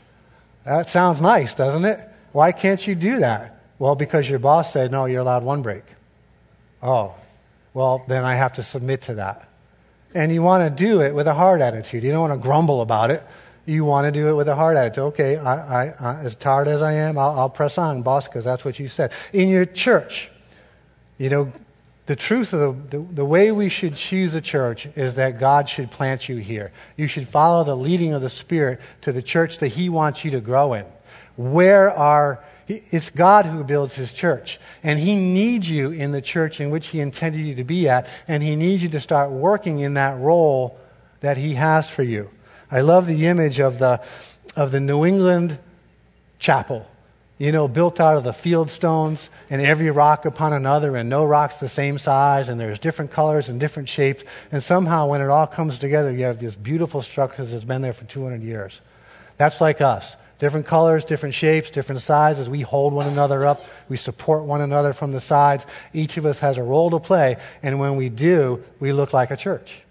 that sounds nice, doesn't it? Why can't you do that? Well, because your boss said, no, you're allowed one break. Oh, well, then I have to submit to that. And you want to do it with a hard attitude. You don't want to grumble about it. You want to do it with a hard attitude. Okay, I, I, I, as tired as I am, I'll, I'll press on, boss, because that's what you said. In your church, you know, the truth of the, the, the, way we should choose a church is that God should plant you here. You should follow the leading of the Spirit to the church that He wants you to grow in. Where are, it's God who builds His church. And He needs you in the church in which He intended you to be at. And He needs you to start working in that role that He has for you. I love the image of the, of the New England chapel you know, built out of the field stones and every rock upon another, and no rock's the same size, and there's different colors and different shapes. And somehow, when it all comes together, you have this beautiful structure that's been there for 200 years. That's like us. Different colors, different shapes, different sizes. We hold one another up. We support one another from the sides. Each of us has a role to play, and when we do, we look like a church.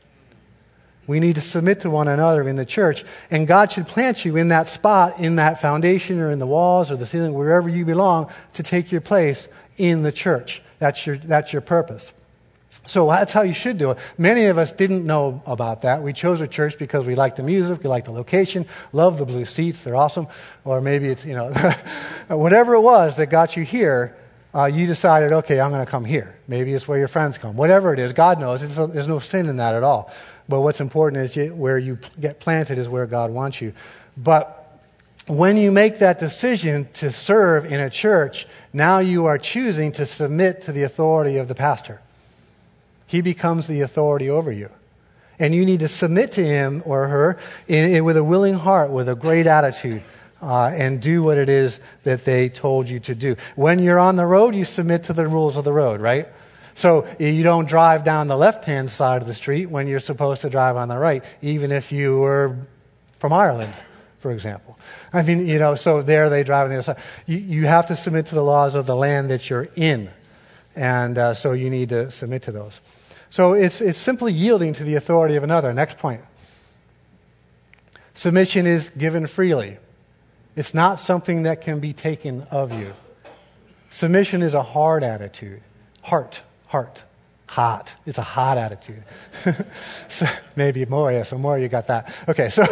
We need to submit to one another in the church. And God should plant you in that spot, in that foundation, or in the walls, or the ceiling, wherever you belong, to take your place in the church. That's your, that's your purpose. So that's how you should do it. Many of us didn't know about that. We chose a church because we like the music, we like the location, love the blue seats, they're awesome. Or maybe it's, you know, whatever it was that got you here, uh, you decided, okay, I'm going to come here. Maybe it's where your friends come. Whatever it is, God knows. there's no sin in that at all. But what's important is you, where you get planted is where God wants you. But when you make that decision to serve in a church, now you are choosing to submit to the authority of the pastor. He becomes the authority over you. And you need to submit to him or her in, in, with a willing heart, with a great attitude, uh, and do what it is that they told you to do. When you're on the road, you submit to the rules of the road, right? So you don't drive down the left hand side of the street when you're supposed to drive on the right, even if you were from Ireland, for example. I mean, you know, so there they drive on the other side. You, you have to submit to the laws of the land that you're in. And uh, so you need to submit to those. So it's, it's simply yielding to the authority of another. Next point. Submission is given freely. It's not something that can be taken of you. Submission is a hard attitude, heart heart. Hot. It's a hot attitude. so maybe more, yeah, so more you got that. Okay, so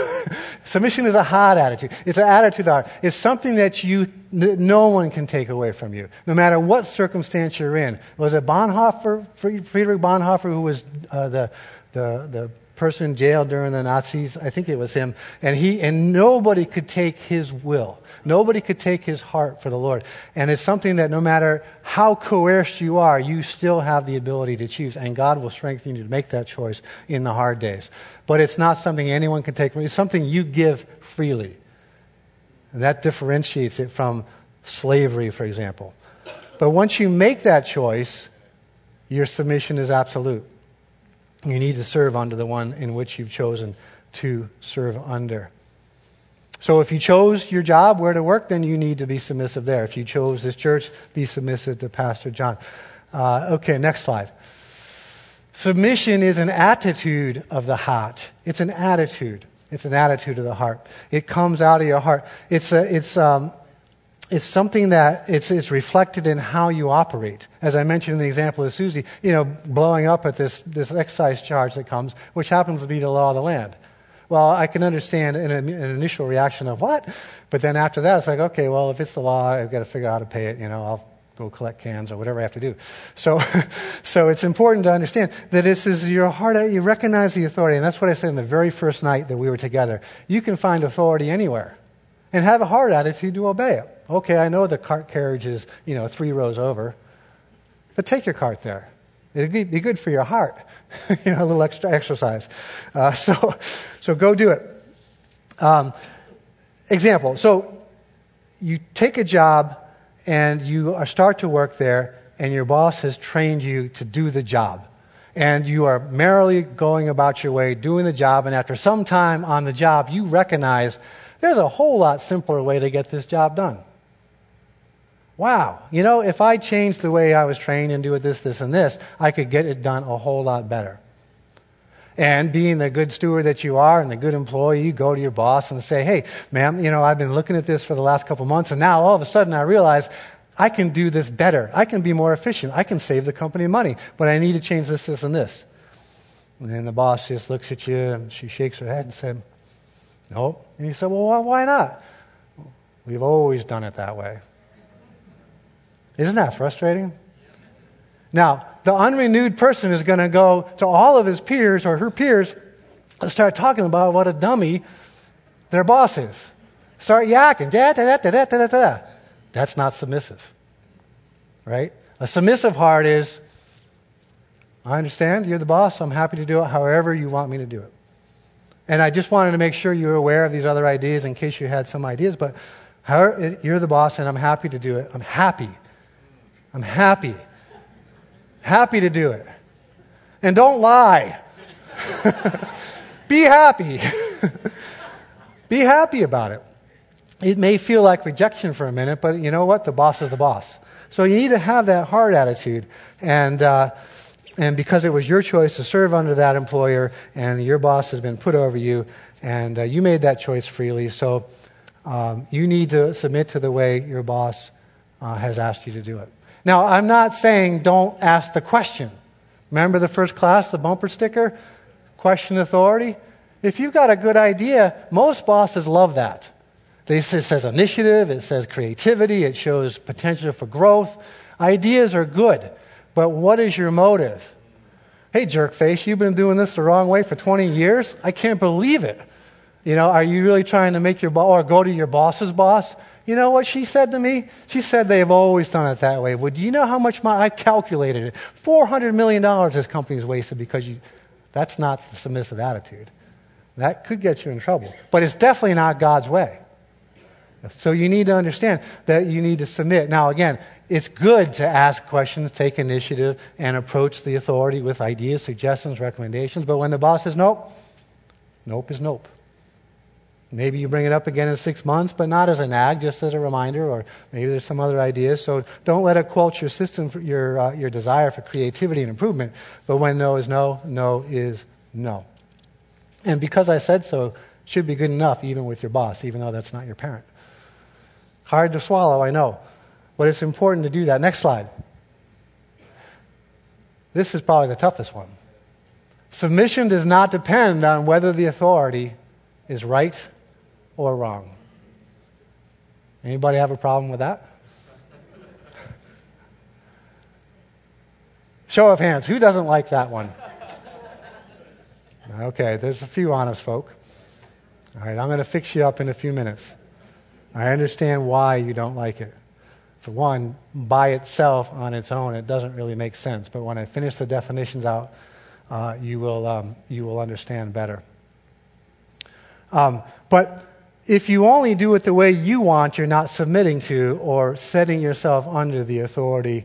submission is a hot attitude. It's an attitude of It's something that you, no one can take away from you, no matter what circumstance you're in. Was it Bonhoeffer, Friedrich Bonhoeffer, who was uh, the, the, the person in jail during the Nazis? I think it was him. And he, and nobody could take his will. Nobody could take his heart for the Lord. And it's something that no matter how coerced you are, you still have the ability to choose. And God will strengthen you to make that choice in the hard days. But it's not something anyone can take from you. It's something you give freely. And that differentiates it from slavery, for example. But once you make that choice, your submission is absolute. You need to serve under the one in which you've chosen to serve under. So if you chose your job, where to work, then you need to be submissive there. If you chose this church, be submissive to Pastor John. Uh, okay, next slide. Submission is an attitude of the heart. It's an attitude. It's an attitude of the heart. It comes out of your heart. It's, a, it's, um, it's something that it's, it's reflected in how you operate. As I mentioned in the example of Susie, you know, blowing up at this, this excise charge that comes, which happens to be the law of the land. Well, I can understand an, an, initial reaction of what, but then after that, it's like, okay, well, if it's the law, I've got to figure out how to pay it. You know, I'll go collect cans or whatever I have to do. So, so it's important to understand that this is your heart. You recognize the authority, and that's what I said in the very first night that we were together. You can find authority anywhere, and have a heart attitude to obey it. Okay, I know the cart carriage is you know three rows over, but take your cart there. It'd be good for your heart, you know, a little extra exercise. Uh, so, so go do it. Um, example. So you take a job and you start to work there, and your boss has trained you to do the job. And you are merrily going about your way doing the job, and after some time on the job, you recognize there's a whole lot simpler way to get this job done. Wow, you know, if I changed the way I was trained and do this, this, and this, I could get it done a whole lot better. And being the good steward that you are and the good employee, you go to your boss and say, hey, ma'am, you know, I've been looking at this for the last couple months, and now all of a sudden I realize I can do this better. I can be more efficient. I can save the company money, but I need to change this, this, and this. And then the boss just looks at you and she shakes her head and said, nope. And you say, well, why not? We've always done it that way. Isn't that frustrating? Now, the unrenewed person is going to go to all of his peers or her peers and start talking about what a dummy their boss is. Start yakking. Da, da, da, da, da, da, da. That's not submissive. Right? A submissive heart is I understand you're the boss. I'm happy to do it however you want me to do it. And I just wanted to make sure you were aware of these other ideas in case you had some ideas. But you're the boss, and I'm happy to do it. I'm happy. I'm happy. Happy to do it. And don't lie. Be happy. Be happy about it. It may feel like rejection for a minute, but you know what? The boss is the boss. So you need to have that hard attitude. And, uh, and because it was your choice to serve under that employer, and your boss has been put over you, and uh, you made that choice freely, so um, you need to submit to the way your boss uh, has asked you to do it. Now, I'm not saying don't ask the question. Remember the first class, the bumper sticker? Question authority? If you've got a good idea, most bosses love that. It says initiative, it says creativity, it shows potential for growth. Ideas are good, but what is your motive? Hey, jerkface, you've been doing this the wrong way for 20 years? I can't believe it. You know, are you really trying to make your boss, or go to your boss's boss? You know what she said to me? She said they've always done it that way. Well, do you know how much my, I calculated it? $400 million this company's wasted because you, that's not the submissive attitude. That could get you in trouble. But it's definitely not God's way. So you need to understand that you need to submit. Now, again, it's good to ask questions, take initiative, and approach the authority with ideas, suggestions, recommendations. But when the boss says nope, nope is nope. Maybe you bring it up again in six months, but not as a nag, just as a reminder, or maybe there's some other ideas. So don't let it quench your system, your, uh, your desire for creativity and improvement. But when no is no, no is no. And because I said so, should be good enough even with your boss, even though that's not your parent. Hard to swallow, I know. But it's important to do that. Next slide. This is probably the toughest one. Submission does not depend on whether the authority is right or wrong. Anybody have a problem with that? Show of hands. Who doesn't like that one? Okay, there's a few honest folk. All right, I'm going to fix you up in a few minutes. I understand why you don't like it. For one, by itself, on its own, it doesn't really make sense. But when I finish the definitions out, uh, you, will, um, you will understand better. Um, but if you only do it the way you want, you're not submitting to or setting yourself under the authority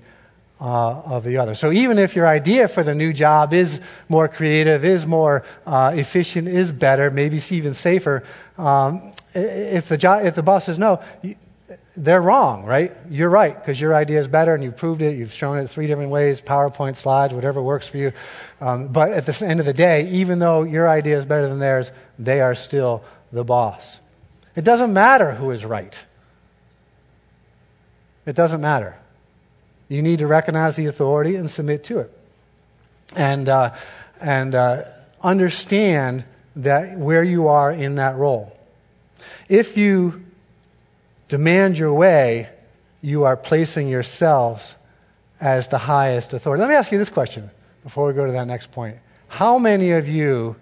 uh, of the other. So even if your idea for the new job is more creative, is more uh, efficient, is better, maybe even safer, um, if, the job, if the boss says no, they're wrong, right? You're right, because your idea is better and you've proved it. You've shown it three different ways PowerPoint, slides, whatever works for you. Um, but at the end of the day, even though your idea is better than theirs, they are still the boss. It doesn't matter who is right. It doesn't matter. You need to recognize the authority and submit to it. And, uh, and uh, understand that where you are in that role. If you demand your way, you are placing yourselves as the highest authority. Let me ask you this question before we go to that next point. How many of you,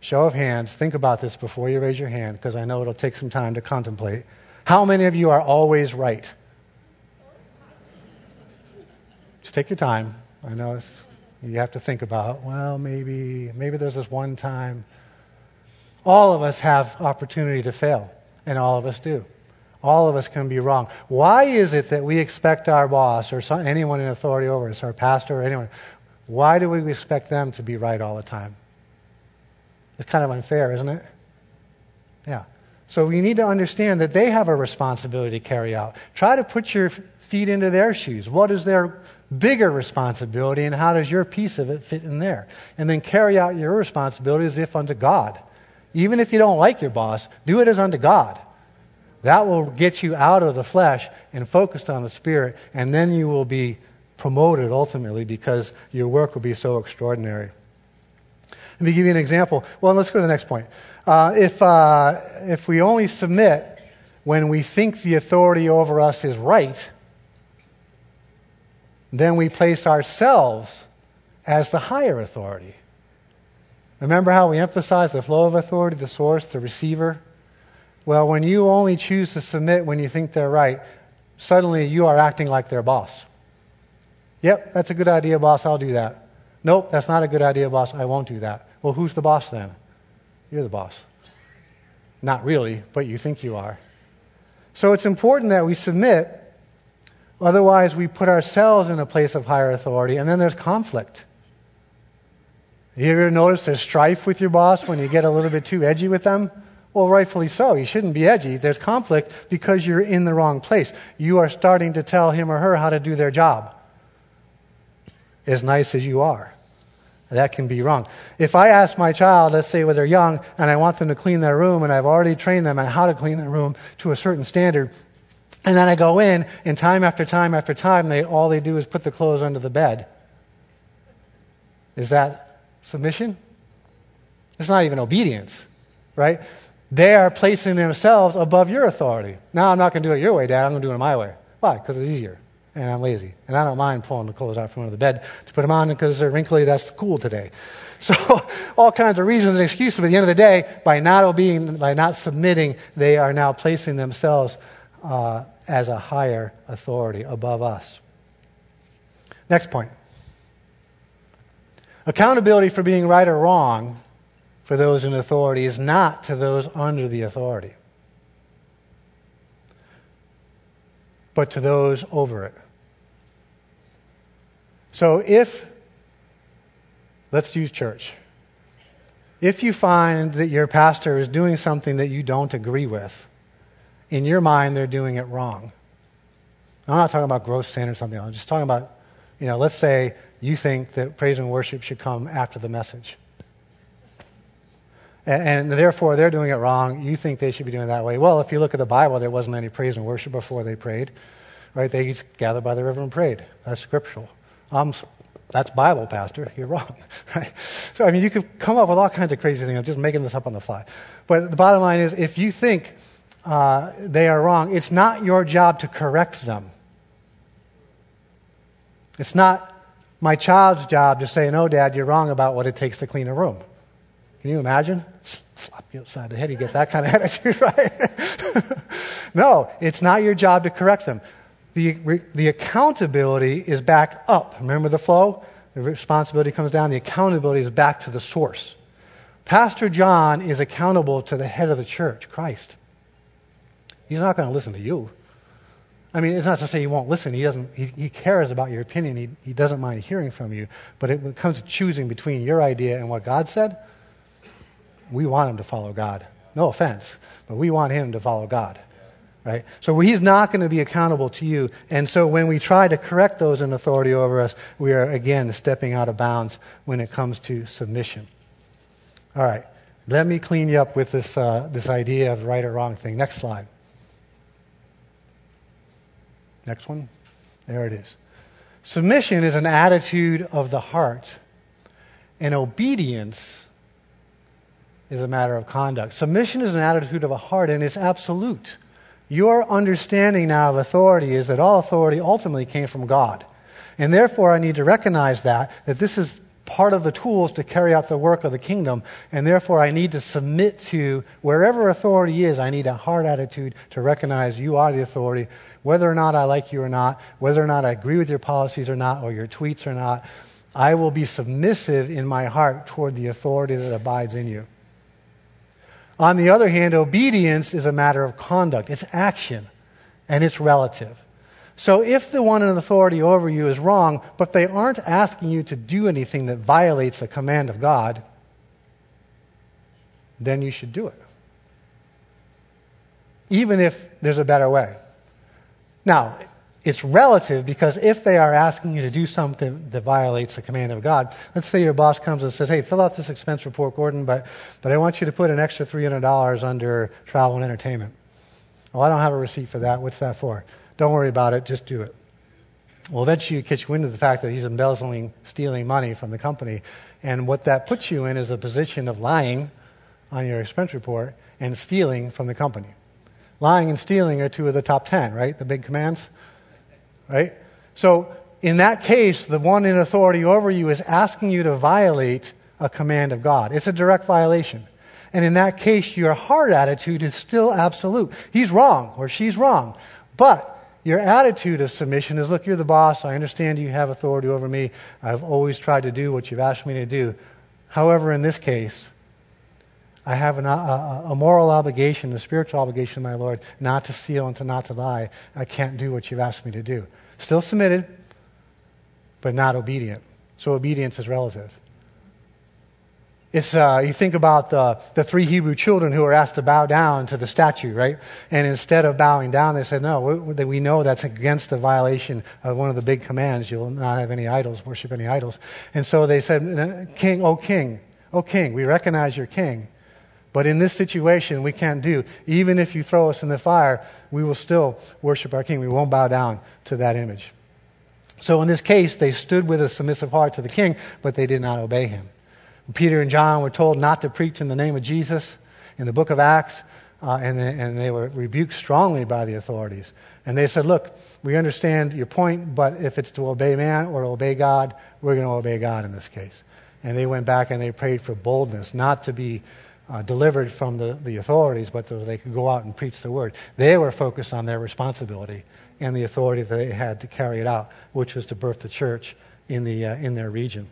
show of hands, think about this before you raise your hand, because I know it'll take some time to contemplate. How many of you are always right? Just take your time. I know you have to think about, well, maybe, maybe there's this one time. All of us have opportunity to fail, and all of us do. All of us can be wrong. Why is it that we expect our boss or some, anyone in authority over us, our pastor or anyone, why do we expect them to be right all the time? It's kind of unfair, isn't it? Yeah. So we need to understand that they have a responsibility to carry out. Try to put your feet into their shoes. What is their bigger responsibility, and how does your piece of it fit in there? And then carry out your responsibility as if unto God. Even if you don't like your boss, do it as unto God. That will get you out of the flesh and focused on the spirit, and then you will be promoted ultimately because your work will be so extraordinary. Let me give you an example. Well, let's go to the next point. Uh, if, uh, if we only submit when we think the authority over us is right, then we place ourselves as the higher authority. Remember how we emphasize the flow of authority, the source, the receiver? Well, when you only choose to submit when you think they're right, suddenly you are acting like their boss. Yep, that's a good idea, boss, I'll do that. Nope, that's not a good idea, boss, I won't do that. Well, who's the boss then? You're the boss. Not really, but you think you are. So it's important that we submit Otherwise, we put ourselves in a place of higher authority, and then there's conflict. You ever notice there's strife with your boss when you get a little bit too edgy with them? Well, rightfully so. You shouldn't be edgy. There's conflict because you're in the wrong place. You are starting to tell him or her how to do their job, as nice as you are. That can be wrong. If I ask my child, let's say when they're young, and I want them to clean their room, and I've already trained them on how to clean their room to a certain standard, and then I go in, and time after time after time, they, all they do is put the clothes under the bed. Is that submission? It's not even obedience, right? They are placing themselves above your authority. Now I'm not going to do it your way, Dad. I'm going to do it my way. Why? Because it's easier, and I'm lazy, and I don't mind pulling the clothes out from under the bed to put them on because they're wrinkly. That's cool today. So all kinds of reasons and excuses. But at the end of the day, by not obeying, by not submitting, they are now placing themselves uh, as a higher authority above us. Next point accountability for being right or wrong for those in authority is not to those under the authority, but to those over it. So if, let's use church. If you find that your pastor is doing something that you don't agree with, in your mind, they're doing it wrong. I'm not talking about gross sin or something. I'm just talking about, you know, let's say you think that praise and worship should come after the message. And, and therefore, they're doing it wrong. You think they should be doing it that way. Well, if you look at the Bible, there wasn't any praise and worship before they prayed. Right? They gathered by the river and prayed. That's scriptural. That's Bible, Pastor. You're wrong. Right? So, I mean, you could come up with all kinds of crazy things. I'm just making this up on the fly. But the bottom line is if you think uh, they are wrong, it's not your job to correct them. It's not my child's job to say, no, Dad, you're wrong about what it takes to clean a room. Can you imagine? Slap you upside the head, you get that kind of attitude, right? no, it's not your job to correct them. The, the accountability is back up. Remember the flow? The responsibility comes down, the accountability is back to the source. Pastor John is accountable to the head of the church, Christ. He's not going to listen to you. I mean, it's not to say he won't listen. He doesn't. He, he cares about your opinion. He, he doesn't mind hearing from you. But it, when it comes to choosing between your idea and what God said, we want him to follow God. No offense, but we want him to follow God. Right? So he's not going to be accountable to you. And so when we try to correct those in authority over us, we are again stepping out of bounds when it comes to submission. All right. Let me clean you up with this, uh, this idea of right or wrong thing. Next slide. Next one. There it is. Submission is an attitude of the heart, and obedience is a matter of conduct. Submission is an attitude of a heart, and it's absolute. Your understanding now of authority is that all authority ultimately came from God. And therefore, I need to recognize that, that this is part of the tools to carry out the work of the kingdom. And therefore, I need to submit to wherever authority is, I need a hard attitude to recognize you are the authority whether or not I like you or not, whether or not I agree with your policies or not, or your tweets or not, I will be submissive in my heart toward the authority that abides in you. On the other hand, obedience is a matter of conduct, it's action, and it's relative. So if the one in authority over you is wrong, but they aren't asking you to do anything that violates the command of God, then you should do it. Even if there's a better way. Now, it's relative because if they are asking you to do something that violates the command of God, let's say your boss comes and says, Hey, fill out this expense report, Gordon, but, but I want you to put an extra $300 under travel and entertainment. Well, I don't have a receipt for that. What's that for? Don't worry about it, just do it. Well, eventually you catch wind of the fact that he's embezzling, stealing money from the company. And what that puts you in is a position of lying on your expense report and stealing from the company. Lying and stealing are two of the top ten, right? The big commands, right? So in that case, the one in authority over you is asking you to violate a command of God. It's a direct violation. And in that case, your heart attitude is still absolute. He's wrong or she's wrong. But your attitude of submission is look, you're the boss. I understand you have authority over me. I've always tried to do what you've asked me to do. However, in this case, I have an, a, a, moral obligation, a spiritual obligation, my Lord, not to steal and to not to lie. I can't do what you've asked me to do. Still submitted, but not obedient. So obedience is relative. It's, uh, you think about the, the three Hebrew children who were asked to bow down to the statue, right? And instead of bowing down, they said, No, we, we know that's against the violation of one of the big commands. You'll not have any idols, worship any idols. And so they said, King, O king, O king, we recognize your king. But in this situation, we can't do. Even if you throw us in the fire, we will still worship our king. We won't bow down to that image. So in this case, they stood with a submissive heart to the king, but they did not obey him. Peter and John were told not to preach in the name of Jesus in the book of Acts, uh, and, they, and they were rebuked strongly by the authorities. And they said, Look, we understand your point, but if it's to obey man or to obey God, we're going to obey God in this case. And they went back and they prayed for boldness, not to be uh, delivered from the, the authorities, but so they could go out and preach the word. They were focused on their responsibility and the authority that they had to carry it out, which was to birth the church in, the, uh, in their region.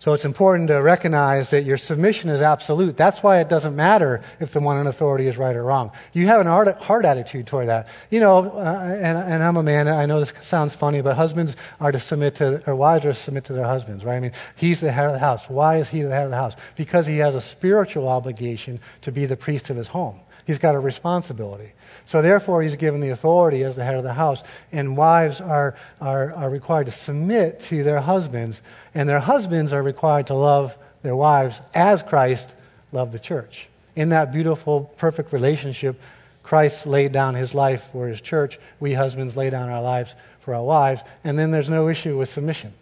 So it's important to recognize that your submission is absolute. That's why it doesn't matter if the one in authority is right or wrong. You have an hard attitude toward that. You know, uh, and, and, I'm a man, I know this sounds funny, but husbands are to submit to, or wives are to submit to their husbands, right? I mean, he's the head of the house. Why is he the head of the house? Because he has a spiritual obligation to be the priest of his home. He's got a responsibility. So therefore, he's given the authority as the head of the house. And wives are, are, are required to submit to their husbands. And their husbands are required to love their wives as Christ loved the church. In that beautiful, perfect relationship, Christ laid down his life for his church. We husbands lay down our lives for our wives. And then there's no issue with submission.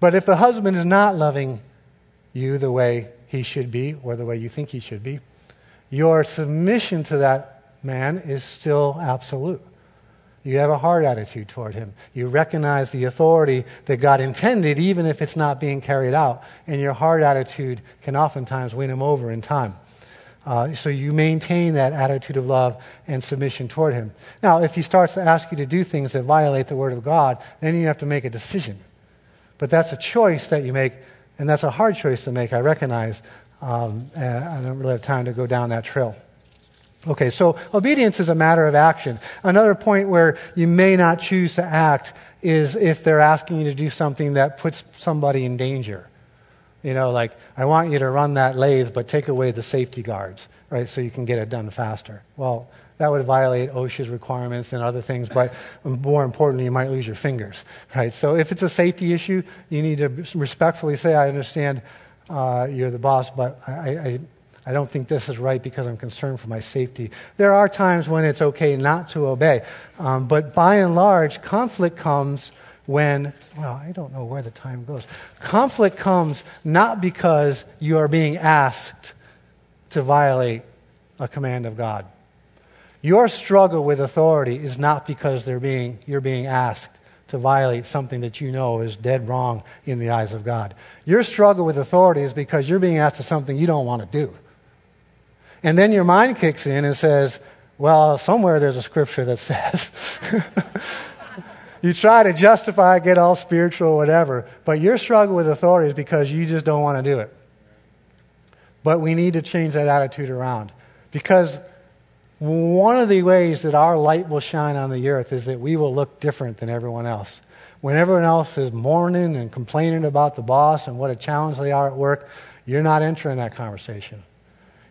But if the husband is not loving you the way he should be or the way you think he should be, your submission to that man is still absolute. You have a hard attitude toward him. You recognize the authority that God intended, even if it's not being carried out. And your hard attitude can oftentimes win him over in time. Uh, so you maintain that attitude of love and submission toward him. Now, if he starts to ask you to do things that violate the Word of God, then you have to make a decision. But that's a choice that you make, and that's a hard choice to make, I recognize. Um, I don't really have time to go down that trail. Okay, so obedience is a matter of action. Another point where you may not choose to act is if they're asking you to do something that puts somebody in danger. You know, like, I want you to run that lathe, but take away the safety guards, right, so you can get it done faster. Well, that would violate OSHA's requirements and other things, but more importantly, you might lose your fingers, right? So if it's a safety issue, you need to respectfully say, I understand uh, you're the boss, but I, I, I don't think this is right because I'm concerned for my safety. There are times when it's okay not to obey. Um, but by and large, conflict comes when, well, I don't know where the time goes. Conflict comes not because you are being asked to violate a command of God. Your struggle with authority is not because they're being, you're being asked to violate something that you know is dead wrong in the eyes of God. Your struggle with authority is because you're being asked to something you don't want to do. And then your mind kicks in and says, well, somewhere there's a scripture that says. you try to justify, get all spiritual, whatever, but your struggle with authority is because you just don't want to do it. But we need to change that attitude around. Because one of the ways that our light will shine on the earth is that we will look different than everyone else. When everyone else is mourning and complaining about the boss and what a challenge they are at work, you're not entering that conversation.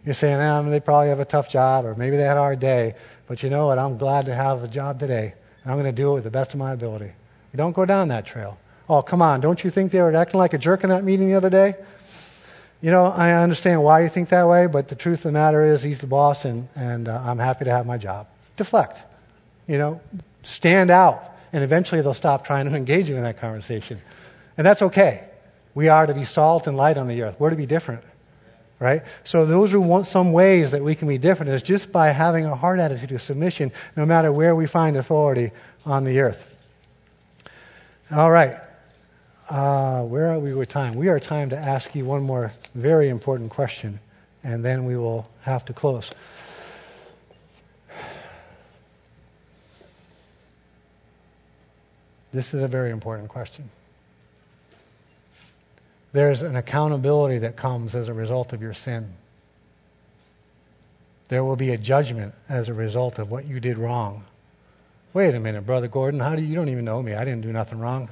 You're saying, eh, they probably have a tough job, or maybe they had a hard day, but you know what? I'm glad to have a job today, and I'm going to do it with the best of my ability. You don't go down that trail. Oh, come on. Don't you think they were acting like a jerk in that meeting the other day? You know, I understand why you think that way, but the truth of the matter is he's the boss, and, and uh, I'm happy to have my job. Deflect. You know, stand out, and eventually they'll stop trying to engage you in that conversation. And that's okay. We are to be salt and light on the earth. We're to be different right? So those are one, some ways that we can be different is just by having a heart attitude of submission no matter where we find authority on the earth. All right. Uh, where are we with time? We are time to ask you one more very important question, and then we will have to close. This is a very important question. There's an accountability that comes as a result of your sin. There will be a judgment as a result of what you did wrong. Wait a minute, Brother Gordon, how do you, you don't even know me? I didn't do nothing wrong.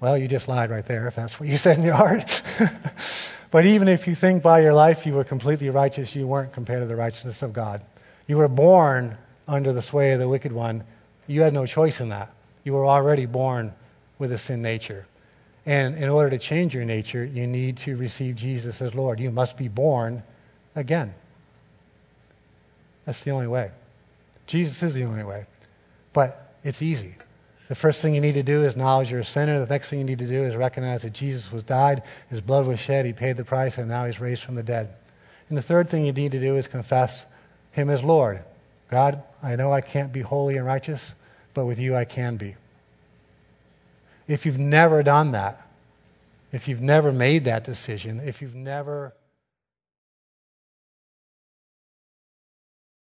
Well, you just lied right there if that's what you said in your heart. but even if you think by your life you were completely righteous, you weren't compared to the righteousness of God. You were born under the sway of the wicked one. You had no choice in that. You were already born with a sin nature. And in order to change your nature, you need to receive Jesus as Lord. You must be born again. That's the only way. Jesus is the only way. But it's easy. The first thing you need to do is acknowledge you're a sinner. The next thing you need to do is recognize that Jesus was died, his blood was shed, he paid the price, and now he's raised from the dead. And the third thing you need to do is confess him as Lord. God, I know I can't be holy and righteous, but with you I can be. If you've never done that, if you've never made that decision, if you've never